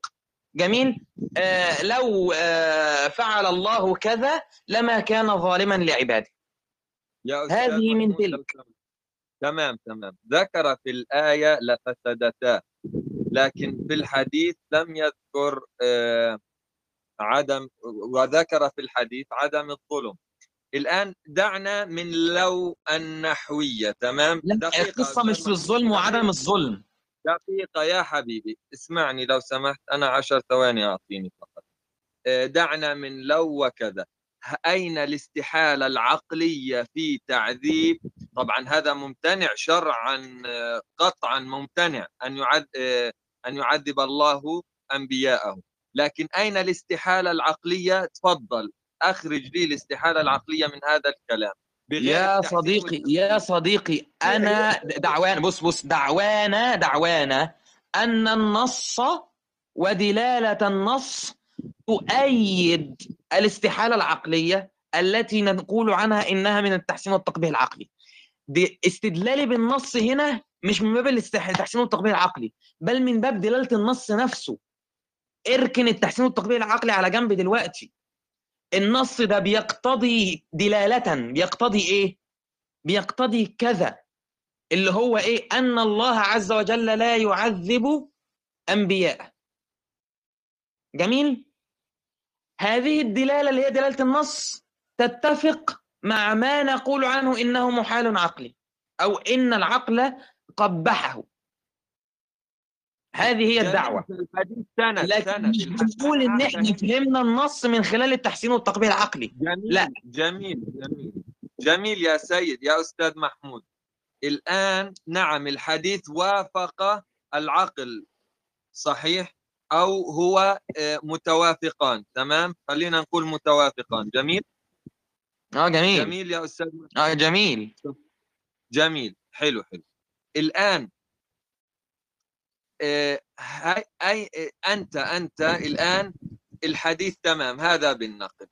جميل؟ آه لو آه فعل الله كذا لما كان ظالما لعباده. هذه من تلك. تمام تمام ذكر في الآية لفسدتا لكن في الحديث لم يذكر آه عدم وذكر في الحديث عدم الظلم. الآن دعنا من لو النحوية تمام؟ دقيقة القصة مش في الظلم وعدم الظلم. دقيقة يا حبيبي اسمعني لو سمحت أنا عشر ثواني أعطيني فقط. دعنا من لو وكذا. أين الاستحالة العقلية في تعذيب؟ طبعا هذا ممتنع شرعا قطعا ممتنع أن يعد أن يعذب الله أنبياءه. لكن أين الاستحالة العقلية؟ تفضل. أخرج لي الاستحالة العقلية من هذا الكلام. يا صديقي يا صديقي أنا دعوانا بص بص دعوانا دعوانا أن النص ودلالة النص تؤيد الاستحالة العقلية التي نقول عنها إنها من التحسين والتقبيح العقلي. دي استدلالي بالنص هنا مش من باب التحسين والتقبيح العقلي بل من باب دلالة النص نفسه. اركن التحسين والتقبيح العقلي على جنب دلوقتي. النص ده بيقتضي دلالة بيقتضي إيه؟ بيقتضي كذا اللي هو إيه؟ أن الله عز وجل لا يعذب أنبياء. جميل؟ هذه الدلالة اللي هي دلالة النص تتفق مع ما نقول عنه إنه محال عقلي أو إن العقل قبحه. هذه هي الدعوة. لكن مش بنقول إن إحنا فهمنا النص من خلال التحسين والتقبيح العقلي. جميل لا. جميل جميل. جميل يا سيد يا أستاذ محمود. الآن نعم الحديث وافق العقل صحيح؟ أو هو آه، متوافقان تمام؟ خلينا نقول متوافقان. جميل؟ آه جميل. جميل يا أستاذ آه جميل. جميل حلو حلو. الآن هاي أي آه، أنت أنت الآن الحديث تمام هذا بالنقل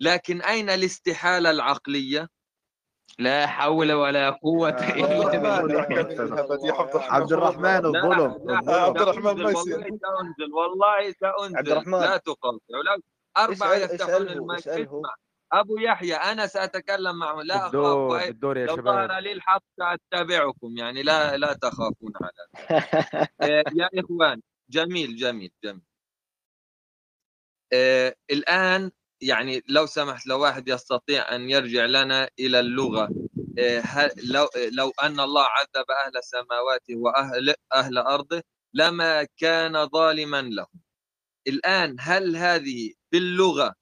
لكن أين الاستحالة العقلية؟ لا حول ولا قوة إلا بالله. عبد الرحمن الظلم عبد الرحمن ما يصير. والله سأنزل والله سأنزل. عبد الرحمن. لا تقاطع. أربعة يفتحون المايك أبو يحيى أنا سأتكلم معه لا بالدور وإيه، بالدور يا لو شباب. ظهر لي الحق سأتبعكم يعني لا لا تخافون على آه، يا إخوان جميل جميل جميل. آه، الآن يعني لو سمحت لو واحد يستطيع أن يرجع لنا إلى اللغة آه، هل لو لو أن الله عذب أهل سماواته وأهل أهل أرضه لما كان ظالما لهم. الآن هل هذه باللغة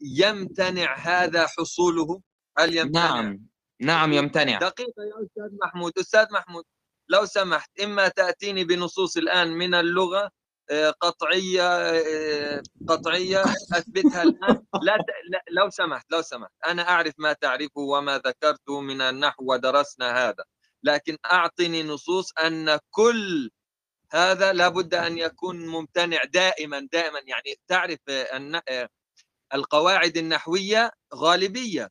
يمتنع هذا حصوله؟ هل يمتنع؟ نعم نعم يمتنع. دقيقة يا أستاذ محمود. أستاذ محمود لو سمحت إما تأتيني بنصوص الآن من اللغة آه، قطعية آه، قطعية أثبتها الآن. لا, ت- لا لو سمحت لو سمحت. أنا أعرف ما تعرفه وما ذكرته من النحو ودرسنا هذا. لكن أعطني نصوص أن كل هذا لابد أن يكون ممتنع دائما دائما. يعني تعرف أن آه، القواعد النحوية غالبية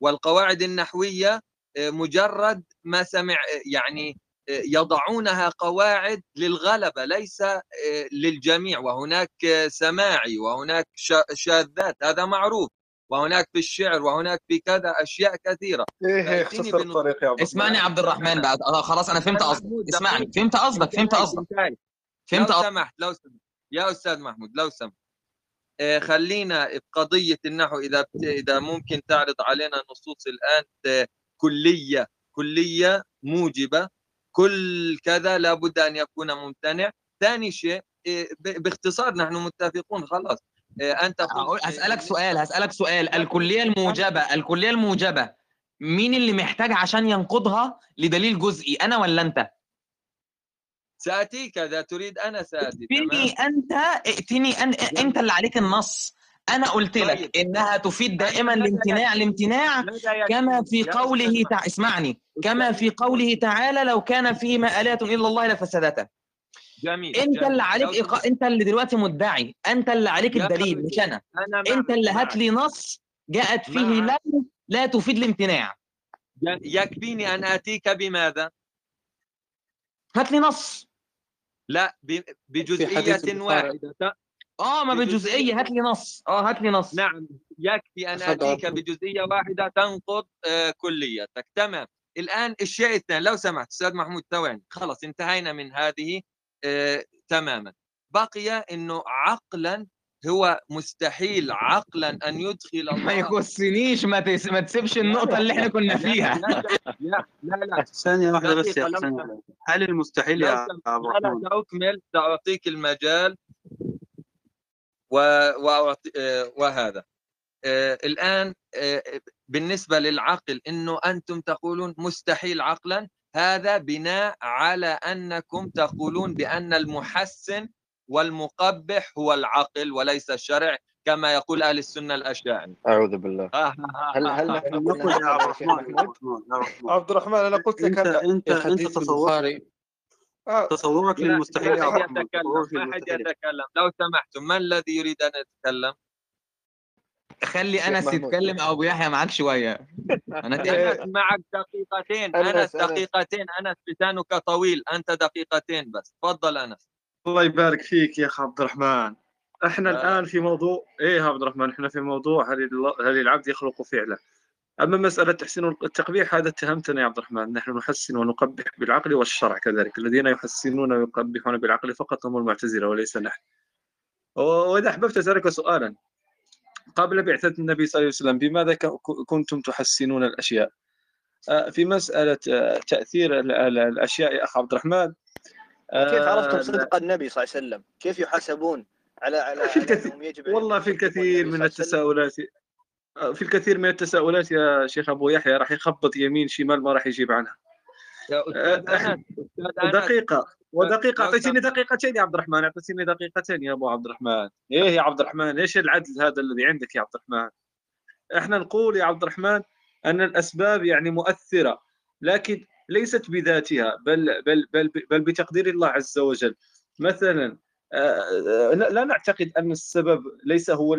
والقواعد النحوية آه، مجرد ما سمع آه، يعني آه، يضعونها قواعد للغلبة ليس للجميع. وهناك سماعي وهناك شا- شاذات هذا معروف. وهناك في الشعر وهناك في كذا أشياء كثيرة. إيه فأتيني اختصر الطريق يا عبد اسمعني عبد الرحمن بعد. آه خلاص أنا فهمت قصدك. اسمعني. فهمت قصدك فهمت قصدك. فهمت لو سمحت لو سمحت. يا أستاذ محمود لو سمحت. خلينا في قضية النحو إذا بت- إذا ممكن تعرض علينا نصوص الآن ت- كلية كلية موجبة. كل كذا لابد أن يكون ممتنع. ثاني شيء آه، باختصار نحن متفقون خلاص. آه، أنت أقول قلت هسألك سؤال هسألك سؤال. الكلية الموجبة الكلية الموجبة مين اللي محتاج عشان ينقضها لدليل جزئي أنا ولا أنت؟ سآتيك إذا تريد أنا سآتي ائتني أنت ائتني أن... أنت اللي عليك النص أنا قلت لك طيب. إنها تفيد دائما الامتناع الامتناع؟ كما في قوله تع... اسمعني كما في قوله تعالى لو كان فيهما آلهة إلا الله لفسدتا جميل أنت جميل. اللي عليك إيقا... أنت اللي دلوقتي مدعي أنت اللي عليك الدليل مش أنا أنا أنت اللي هات. لي نص جاءت فيه معك. لم لا تفيد الامتناع يكفيني أن آتيك بماذا؟ هات لي نص لا ب- حديث بجزئية البخاري. واحدة. آه ما بجزئية هات لي نص. آه هات لي نص. نعم يكفي أن تفضل. آتيك بجزئية واحدة تنقض آه، كليتك. تمام. الآن الشيء الثاني لو سمحت أستاذ محمود ثواني. خلاص انتهينا من هذه آه، تماما. بقي أنه عقلا هو مستحيل عقلا أن يدخل ما الله يخصنيش ما, تس... ما تسيبش النقطة اللي إحنا كنا فيها لا لا لا, لا. ثانية واحدة بس يا. واحدة. هل المستحيل يا لا الرحمن سأكمل سأعطيك المجال و... وأعطي... وهذا آه، الآن آه، بالنسبة للعقل أنه أنتم تقولون مستحيل عقلا هذا بناء على أنكم تقولون بأن المحسن والمقبح هو العقل وليس الشرع كما يقول أهل السنة الأشاعرة أعوذ بالله. هل هل نحن نقول يا عبد الرحمن أنا قلت لك انت انت انت تصور آه، تصورك لا للمستحيل يا عبد الرحمن. ما للمستحيل. يتكلم. لو سمحتم من الذي يريد أن يتكلم؟ خلي أنس. يتكلم أو ابو يحيى معاك شوية. أنا معك دقيقتين أنس. دقيقتين أنس لسانك طويل أنت دقيقتين بس. تفضل أنس. الله يبارك فيك يا اخ عبد الرحمن. إحنا لا. الآن في موضوع إيه يا عبد الرحمن إحنا في موضوع هل هل العبد يخلق فعله. أما مسألة تحسين التقبيح هذا اتهمتنا يا عبد الرحمن. نحن نحسن ونقبح بالعقل والشرع كذلك. الذين يحسنون ويقبحون بالعقل فقط هم المعتزلة وليس نحن. وإذا أحببت أسألك سؤالا. قبل بعثة النبي صلى الله عليه وسلم بماذا كنتم تحسنون الأشياء؟ آه، في مسألة آه، تأثير الأشياء يا أخ عبد الرحمن كيف عرفتم صدق النبي صلى الله عليه وسلم؟ كيف يحاسبون على على في الكثير. يجب والله في الكثير من التساؤلات. في الكثير من التساؤلات يا شيخ أبو يحيى راح يخبط يمين شمال ما راح يجيب عنها. دقيقة. ودقيقة. اعطيتني دقيقتين يا عبد الرحمن. اعطيتني دقيقتين يا أبو عبد الرحمن. إيه يا عبد الرحمن إيش العدل هذا الذي عندك يا عبد الرحمن؟ إحنا نقول يا عبد الرحمن أن الأسباب يعني مؤثرة لكن ليست بذاتها بل بل بل, بل بتقدير الله عز وجل. مثلا آه، لا نعتقد أن السبب ليس هو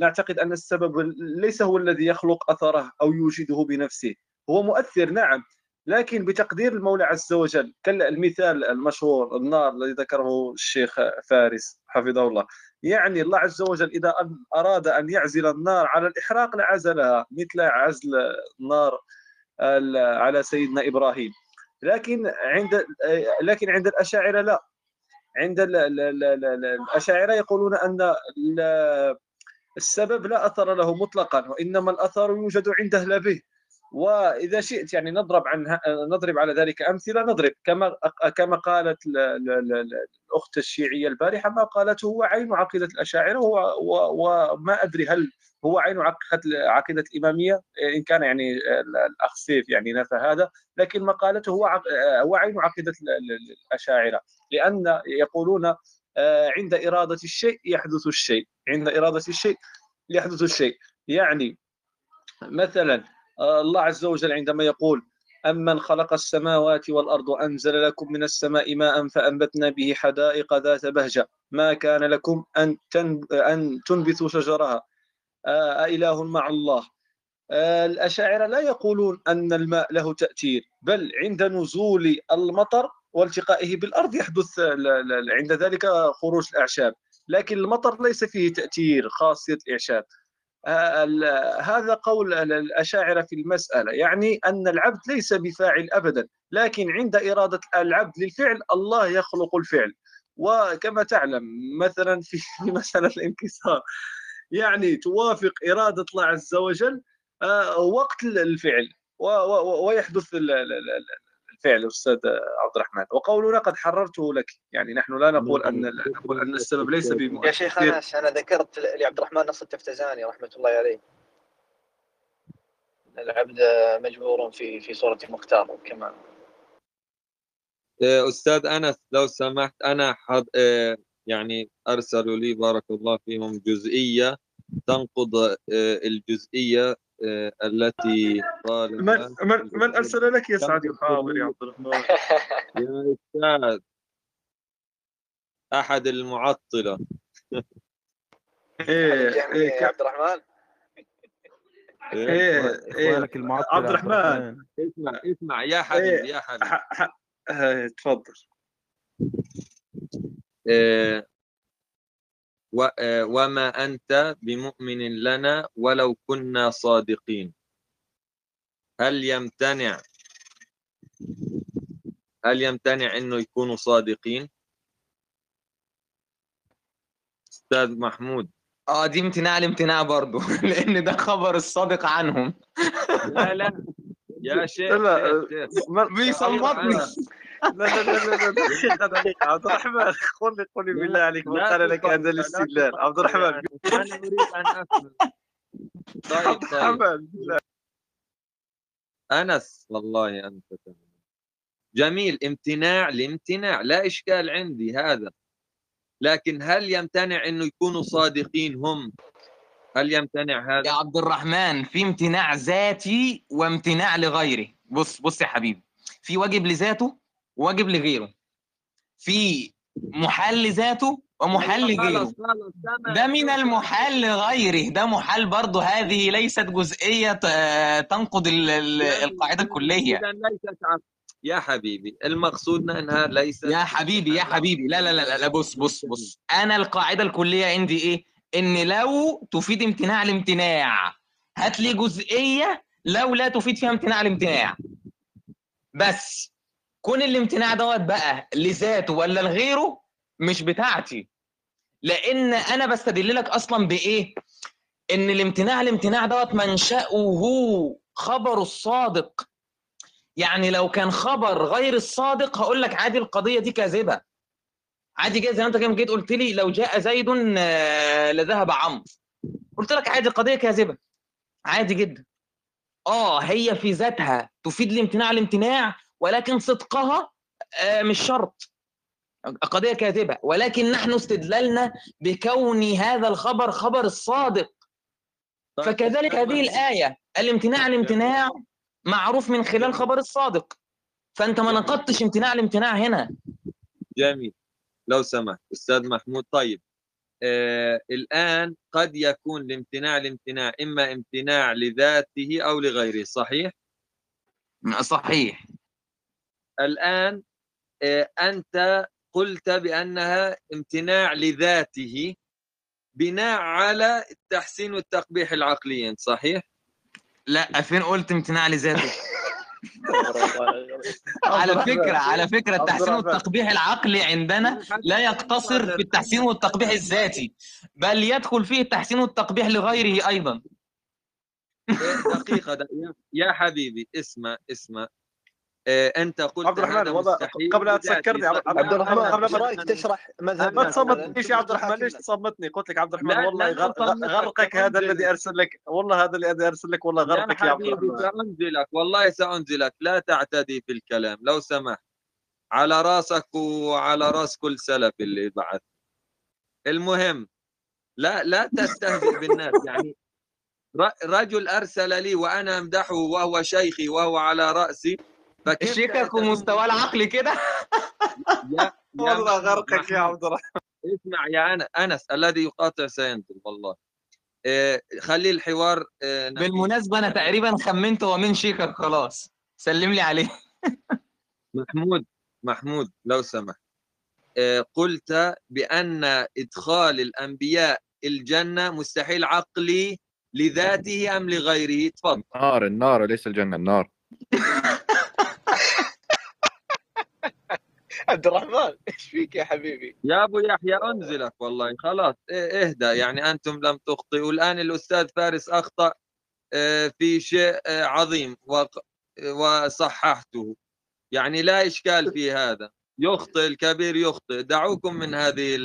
نعتقد أن السبب ليس هو الذي يخلق أثره أو يوجده بنفسه. هو مؤثر نعم لكن بتقدير المولى عز وجل. كالمثال المشهور النار الذي ذكره الشيخ فارس حفظه الله. يعني الله عز وجل أراد أن يعزل النار على الإحراق لعزلها. مثل عزل النار على سيدنا إبراهيم. لكن عند لكن عند الأشاعرة لا. عند الأشاعرة يقولون أن السبب لا أثر له مطلقا وإنما الأثر يوجد عند أهل به وإذا شئت يعني نضرب عن نضرب على ذلك أمثلة. نضرب كما كما قالت الأخت الشيعية البارحة ما قالته هو عين عقيدة الأشاعرة وما أدري هل هو عين عقيدة الإمامية إن كان يعني الأخ سيف يعني نفى هذا لكن ما قالته هو هو عين عقيدة الأشاعرة. لأن يقولون آه، عند إرادة الشيء يحدث الشيء عند إرادة الشيء يحدث الشيء. يعني مثلا الله عز وجل عندما يقول أمن خلق السماوات والأرض أنزل لكم من السماء ماء فأنبتنا به حدائق ذات بهجة. ما كان لكم أن, أن تنبتوا شجرها؟ أإله مع الله. الأشاعرة لا يقولون أن الماء له تأثير بل عند نزول المطر والتقائه بالأرض يحدث عند ذلك خروج الأعشاب. لكن المطر ليس فيه تأثير خاصية الإعشاب. هذا قول الأشاعرة في المسألة يعني أن العبد ليس بفاعل أبدا لكن عند إرادة العبد للفعل الله يخلق الفعل. وكما تعلم مثلا في مسألة الانكسار يعني توافق إرادة الله عز وجل آه، وقت الفعل ويحدث بالفعل أستاذ عبد الرحمن. وقولنا قد حررته لك. يعني نحن لا نقول أن نقول أن السبب ليس بمؤثر. يا شيخ انس أنا ذكرت لعبد الرحمن نص التفتزاني رحمة الله عليه. العبد مجبور في في صورة مختار كما. إيه، أستاذ أنس لو سمحت أنا حض... إيه، يعني ارسلوا لي بارك الله فيهم جزئية تنقض إيه، الجزئية آه، التي قال من, من, من أرسل لك يا سعد حاضر يا عبد الرحمن؟ يا أستاذ. أحد المعطلة. إيه إيه يا عبد الرحمن. إيه إيه عبد الرحمن. اسمع اسمع يا حبيبي إيه يا حبيبي. إيه، تفضل. إيه آه، وما أنت بمؤمن لنا ولو كنا صادقين. هل يمتنع هل يمتنع إنه يكونوا صادقين؟ أستاذ محمود. آه دي امتناع الامتناع برضه لأن ده خبر الصادق عنهم. لا لا. يا شيخ لا بيصمتني. لا لا لا لا دقيقة عبد الرحمن قل لي قل لي بالله عليك من قال لك هذا الاستدلال عبد الرحمن أنا اريد ان اسمع طيب طيب انس والله انت جميل امتناع لامتناع لا اشكال عندي هذا لكن هل يمتنع انه يكونوا صادقين هم هل يمتنع هذا يا عبد الرحمن في امتناع ذاتي وامتناع لغيره بص بص يا حبيبي في واجب لذاته وواجب لغيره. في محل لذاته ومحل لغيره ده من المحال لغيره ده محال برضه هذه ليست جزئية تنقض القاعدة الكلية. يا حبيبي المقصود إنها ليست يا حبيبي يا حبيبي. لا لا لا لا بص بص بص. أنا القاعدة الكلية عندي إيه؟ إن لو تفيد امتناع الامتناع. هات لي جزئية لو لا تفيد فيها امتناع الامتناع. بس. كون الامتناع دوت بقى لذاته ولا لغيره مش بتاعتي. لأن أنا بستدل لك أصلا بإيه؟ إن الامتناع الامتناع دوت منشأه خبر الصادق. يعني لو كان خبر غير الصادق هقول لك عادي القضية دي كاذبة. عادي جدا زي ما أنت كده جيت قلت لي لو جاء زيد آه، لذهب عمرو. قلت لك عادي القضية كاذبة. عادي جدا. آه هي في ذاتها تفيد الامتناع الامتناع ولكن صدقها آه، مش شرط. قضية كاذبة. ولكن نحن استدللنا بكون هذا الخبر خبر الصادق. طيب، فكذلك هذه الآية الامتناع الامتناع معروف من خلال خبر الصادق. فأنت ما نقضتش امتناع الامتناع هنا. جميل. لو سمحت أستاذ محمود طيب آه الآن قد يكون الامتناع الامتناع إما امتناع لذاته أو لغيره صحيح؟ صحيح. الآن آه أنت قلت بأنها امتناع لذاته بناء على التحسين والتقبيح العقليين صحيح؟ لا فين قلت امتناع لذاته؟ على فكرة على فكرة التحسين والتقبيح العقلي عندنا لا يقتصر في التحسين والتقبيح الذاتي بل يدخل فيه التحسين والتقبيح لغيره أيضا. دقيقة. يا حبيبي اسمع اسمع. أنت قلت عبد الرحمن قبل ان تسكرني عبد الرحمن قبل ما رايك تشرح مذهب ما تصمتنيش يا عبد الرحمن؟ ليش تصمتني؟ قلت لك عبد الرحمن والله غرقك هذا الذي أرسل لك. والله هذا الذي أرسل لك والله غرقك يا عبد الرحمن. سأنزلك والله سأنزلك. لا تعتدي في الكلام. لو سمحت. على راسك وعلى راس كل سلف اللي بعث المهم لا لا تستهزئ بالناس. يعني رجل أرسل لي وأنا أمدحه وهو شيخي وهو على رأسي شكك ومستواه العقلي كده. والله غرقك يا عبد الرحمن. اسمع يا أنا أنس الذي يقاطع سينزل والله. إيه خلي الحوار إيه بالمناسبة أنا تقريبا خمنت هو من شيكك خلاص. سلم لي عليه. محمود محمود لو سمحت. إيه قلت بأن إدخال الأنبياء الجنة مستحيل عقلي لذاته أم لغيره؟ تفضل. النار النار ليس الجنة النار. عبد الرحمن إيش فيك يا حبيبي؟ يا أبو يحيى أنزلك والله خلاص إيه، اهدى يعني أنتم لم تخطئوا. الآن الأستاذ فارس أخطأ آه، في شيء آه، عظيم وصححته. يعني لا إشكال في هذا. يخطئ الكبير يخطئ. دعوكم من هذه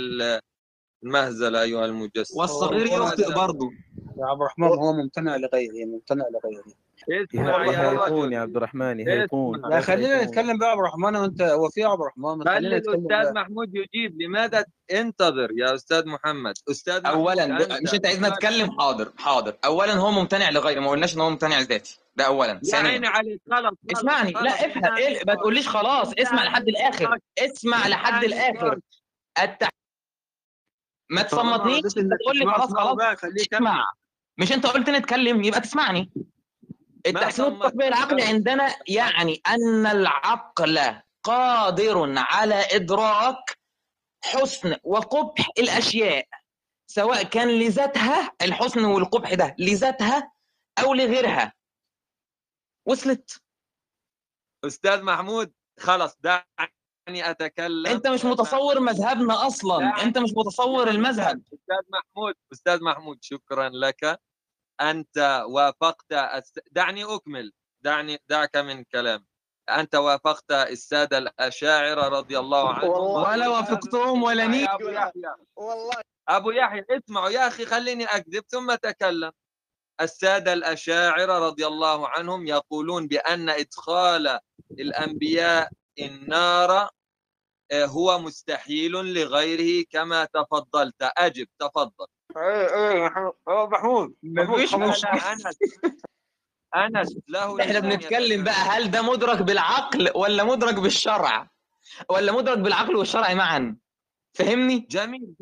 المهزلة أيها المجسم. والصغير يخطئ برضه يا عبد الرحمن هو ممتنع لغيره ممتنع لغيره. هيكون يا عبد الرحمن هيكون. لا خلينا نتكلم بقى عبد الرحمن وانت هو في عبد الرحمن؟ خلينا الأستاذ محمود يجيب. لماذا انتظر يا أستاذ محمد؟ أستاذ اولا مش أنت عايزنا نتكلم؟ حاضر حاضر. اولا هو ممتنع لغيره ما قلناش إن هو ممتنع لذاتي. ده اولا. يا عيني عليك. خلاص اسمعني. لا افهم. إيه ما تقوليش خلاص. اسمع لحد الآخر. اسمع لحد الآخر. التع... ما تصمتنيش تقول لي خلاص خلاص. اسمع. مش أنت قلت نتكلم؟ يبقى تسمعني. التحسين التطبيق العقلي عندنا يعني أن العقل قادر على إدراك حسن وقبح الأشياء سواء كان لذاتها الحسن والقبح ده لذاتها أو لغيرها. وصلت؟ أستاذ محمود خلاص دعني أتكلم. أنت مش متصور مذهبنا أصلا أنت مش متصور المذهب. أستاذ محمود أستاذ محمود شكرا لك. أنت وافقت دعني أكمل دعني دعك من كلام. أنت وافقت السادة الأشاعرة رضي الله عنهم ولا وافقتهم ولا نيك أبو يحيى. والله. أبو يحيى اسمعوا يا أخي خليني أكذب ثم أتكلم. السادة الأشاعرة رضي الله عنهم يقولون بأن إدخال الأنبياء النار آه، هو مستحيل لغيره كما تفضلت. أجب تفضل. إيه إيه محمود. مفيش مشكلة. انس انس له إحنا بنتكلم بقى هل ده مدرك بالعقل ولا مدرك بالشرع؟ ولا مدرك بالعقل والشرع معا؟ فهمني؟ جميل.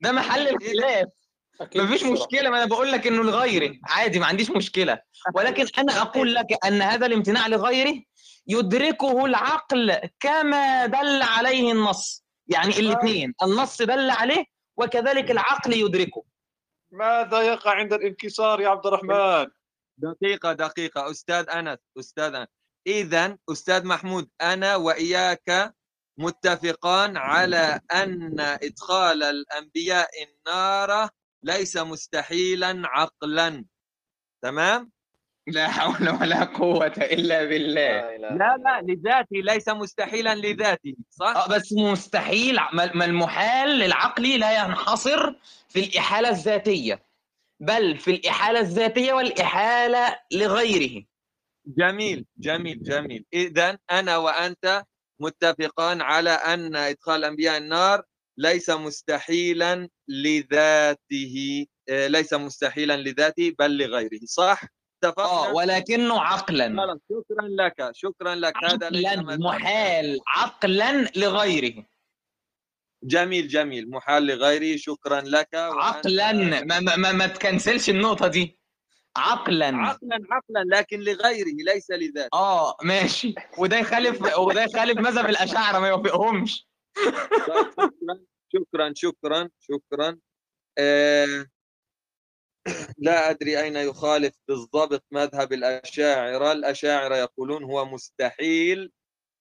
ده محل الخلاف. مفيش مشكلة ما أنا بقول لك إنه لغيره عادي ما عنديش مشكلة. ولكن أنا أقول لك أن هذا الامتناع لغيره يدركه العقل كما دل عليه النص. يعني الاثنين النص دل عليه وكذلك العقل يدركه. ماذا يقع عند الانكسار يا عبد الرحمن؟ دقيقة دقيقة. أستاذ أنس أستاذ أنس. إذا أستاذ محمود أنا وإياك متفقان على أن إدخال الأنبياء النار ليس مستحيلا عقلا. تمام؟ لا حول ولا قوة إلا بالله. لا لا لذاته ليس مستحيلا لذاته صح؟ آه بس مستحيل. ما المحال العقلي لا ينحصر في الإحالة الذاتية بل في الإحالة الذاتية والإحالة لغيره. جميل جميل جميل. إذا أنا وأنت متفقان على أن إدخال الأنبياء النار ليس مستحيلا لذاته آه، ليس مستحيلا لذاته بل لغيره صح؟ اتفقنا؟ آه ولكنه عقلا. شكرا لك شكرا لك. هذا عقلا محال عقلا لغيره. جميل جميل. محال لغيره. شكرا لك. عقلا. ما, ما, ما تكنسلش النقطة دي. عقلا. عقلا عقلا لكن لغيره ليس لذاته. آه ماشي. وده يخالف وده يخالف مذهب الأشاعرة ما يوافقهمش. شكرا شكرا شكرا شكرا. آه لا أدري أين يخالف بالضبط مذهب الأشاعرة. الأشاعرة يقولون هو مستحيل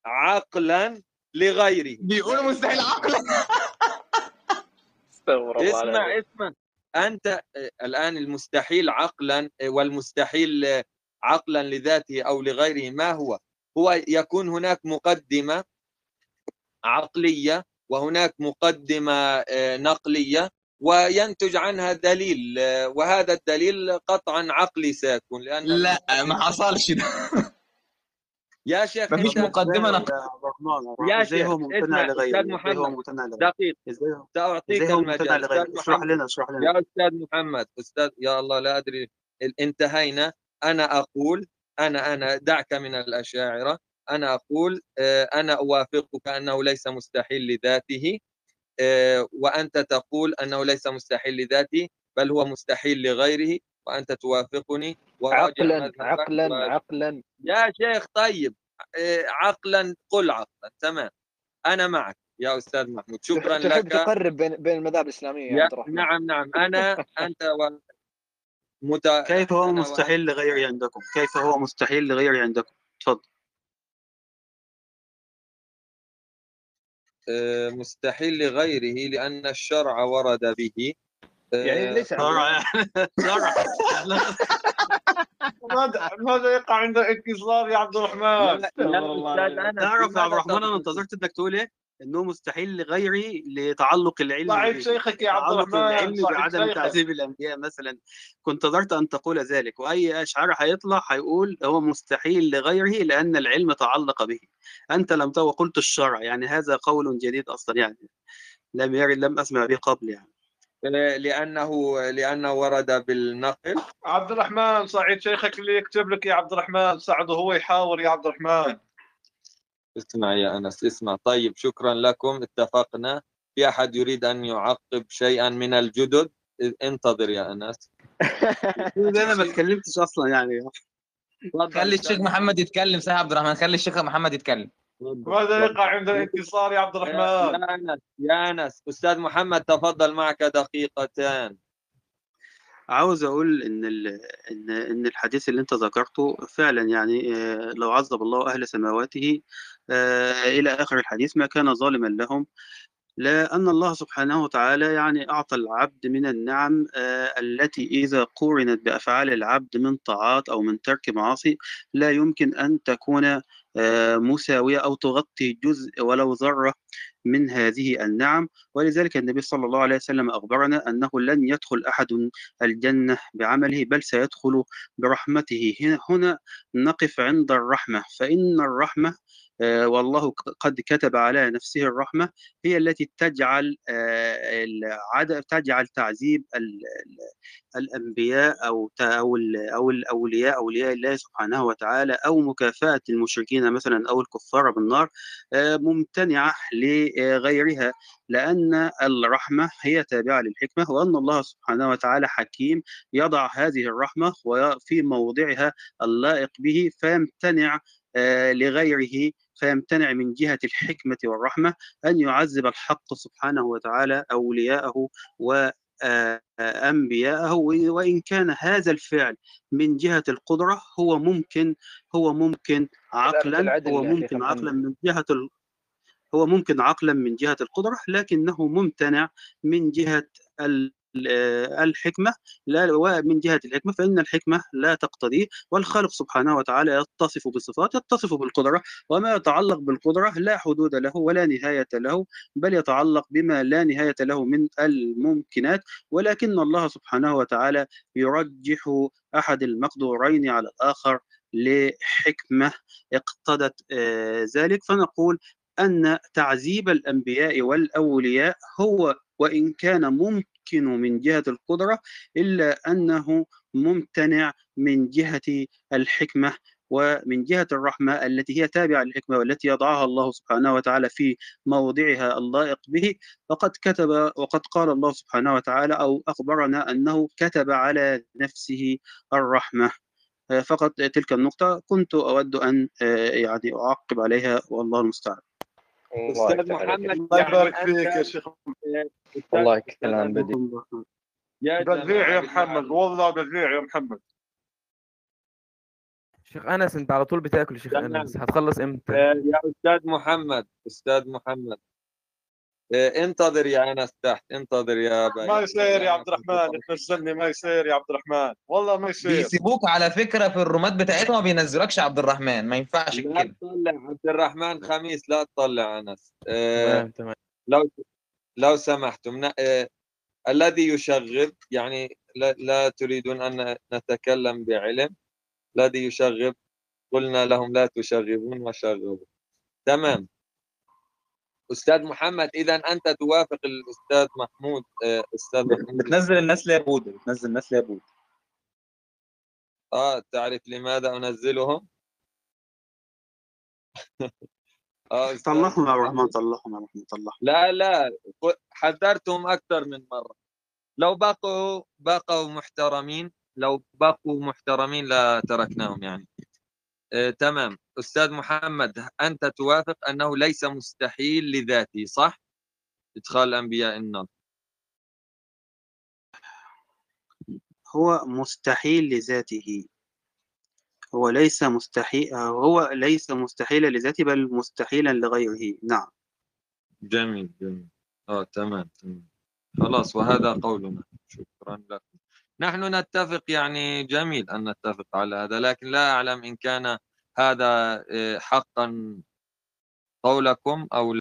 عقلا لغيره. بيقولوا مستحيل عقلا. اسمع اسمع. أنت الآن المستحيل عقلا والمستحيل عقلا لذاته أو لغيره ما هو؟ هو يكون هناك مقدمة عقلية وهناك مقدمة آه، نقلية وينتج عنها دليل وهذا الدليل قطعا عقلي سيكون لأن لا ما حصلش ده. يا شيخ مفيش مقدمة نقل يا شيخ أستاذ محمد دقيق. سأعطيك المجال اشرح لنا اشرح لنا. يا أستاذ محمد أستاذ يا الله لا أدري انتهينا. أنا أقول أنا أنا دعك من الأشاعرة. أنا أقول آه، أنا أوافقك أنه ليس مستحيل لذاته. وأنت تقول أنه ليس مستحيل لذاتي بل هو مستحيل لغيره وأنت توافقني عقلا عقلا. عقلا. يا شيخ طيب آه، عقلا قل عقلا تمام. أنا معك يا أستاذ محمود شكرا تحب لك. تحب تقرب بين بين المذاهب الإسلامية يا عبد الرحمن؟ نعم نعم. أنا أنت و... مت... كيف هو مستحيل و... لغيري عندكم؟ كيف هو مستحيل لغيري عندكم؟ تفضل. مستحيل لغيره لأن الشرع ورد به يعني ليس شرع ماذا يقع عند اتصال يا عبد الرحمن؟ تعرف يا عبد الرحمن أنا انتظرت إنك تقول إيه؟ إنه مستحيل لغيري لتعلق العلم صعيد شيخك يا عبد الرحمن العلم بعدم تعذيب الأنبياء مثلا. كنت انتظرت أن تقول ذلك وأي اشعار هيطلع هيقول هو مستحيل لغيره لأن العلم تعلق به. أنت لم وقلت الشرع يعني هذا قول جديد أصلا يعني. لم يرد لم أسمع به قبل يعني. لأنه لأنه ورد بالنقل. عبد الرحمن سعيد شيخك اللي يكتب لك يا عبد الرحمن ساعده هو يحاور يا عبد الرحمن. اسمع يا أنس اسمع. طيب شكرا لكم. اتفقنا؟ في أحد يريد أن يعقب شيئا من الجدد؟ انتظر يا أنس. أنا ما تكلمتش أصلا يعني. خلي الشيخ محمد يتكلم سيد عبد الرحمن. خلي الشيخ محمد يتكلم. ماذا يقع عند الانتصار يا عبد الرحمن. يا أنس يا أنس. أستاذ محمد تفضل معك دقيقتان. عاوز أقول إن ان إن الحديث اللي أنت ذكرته فعلا يعني آه، لو عذب الله أهل سماواته آه، إلى آخر الحديث ما كان ظالما لهم لأن الله سبحانه وتعالى يعني أعطى العبد من النعم آه، التي إذا قورنت بأفعال العبد من طاعات أو من ترك معاصي لا يمكن أن تكون مساوية أو تغطي جزء ولو ذرة. من هذه النعم. ولذلك النبي صلى الله عليه وسلم أخبرنا أنه لن يدخل أحد الجنة بعمله بل سيدخل برحمته. هنا نقف عند الرحمة. فإن الرحمة آه، والله قد كتب على نفسه الرحمة هي التي تجعل آه، تجعل تعذيب الأنبياء أو أو أو الأولياء أولياء الله سبحانه وتعالى أو مكافأة المشركين مثلا أو الكفار بالنار آه، ممتنعة لغيرها لأن الرحمة هي تابعة للحكمة وأن الله سبحانه وتعالى حكيم يضع هذه الرحمة في موضعها اللائق به فيمتنع لغيره فيمتنع من جهة الحكمة والرحمة أن يعذب الحق سبحانه وتعالى أولياءه وأنبياءه وإن كان هذا الفعل من جهة القدرة هو ممكن هو ممكن عقلا هو ممكن عقلا من جهة هو ممكن عقلا من جهة القدرة لكنه ممتنع من جهة الحكمة لا ومن جهة الحكمة فإن الحكمة لا تقتضي والخالق سبحانه وتعالى يتصف بصفات يتصف بالقدرة وما يتعلق بالقدرة لا حدود له ولا نهاية له بل يتعلق بما لا نهاية له من الممكنات ولكن الله سبحانه وتعالى يرجح أحد المقدورين على الآخر لحكمة اقتضت آه، ذلك. فنقول أن تعذيب الأنبياء والأولياء هو وإن كان ممكن من جهة القدرة إلا أنه ممتنع من جهة الحكمة ومن جهة الرحمة التي هي تابعة للحكمة والتي يضعها الله سبحانه وتعالى في موضعها اللائق به. وقد كتب وقد قال الله سبحانه وتعالى أو أخبرنا أنه كتب على نفسه الرحمة. فقط تلك النقطة كنت أود أن يعني أعقب عليها والله المستعان. أستاذ محمد الله يبارك فيك يا شيخ. والله كلام بديع. بديع يا محمد والله بديع يا محمد. شيخ أنس أنت على طول بتاكل يا شيخ أنس. هتخلص إمتى؟ يا أستاذ محمد أستاذ محمد. انتظر يا أنس تحت انتظر يا باي ما يصير يا عبد الرحمن تنزلني ما يصير يا عبد الرحمن. والله ما يصير. بيسيبوك على فكرة في الرومات بتاعتهم ما بينزلكش عبد الرحمن ما ينفعش كده. لا تطلع عبد الرحمن خميس لا تطلع أنس. آه تمام لو لو سمحتم آه الذي يشغب يعني لا, لا تريدون أن نتكلم بعلم. الذي يشغب قلنا لهم لا تشغبون وشغبوا تمام. أستاذ محمد اذا أنت توافق الأستاذ محمود آه، أستاذ محمود. بتنزل الناس ليابود بتنزل الناس ليابود آه تعرف لماذا أنزلهم؟ آه طلعهم يا الرحمن طلعهم يا الرحمن طلعهم لا لا حذرتهم أكثر من مرة. لو بقوا بقوا محترمين لو بقوا محترمين لا تركناهم يعني. تمام. أستاذ محمد أنت توافق أنه ليس مستحيل لذاته صح؟ إدخال الأنبياء النار. هو مستحيل لذاته. هو ليس مستحيل هو ليس مستحيلا لذاته بل مستحيلا لغيره. نعم. جميل جميل. آه تمام تمام. خلاص وهذا قولنا. شكرا لكم. نحن نتفق يعني جميل أن نتفق على هذا لكن لا أعلم إن كان هذا آه، حقا قولكم أو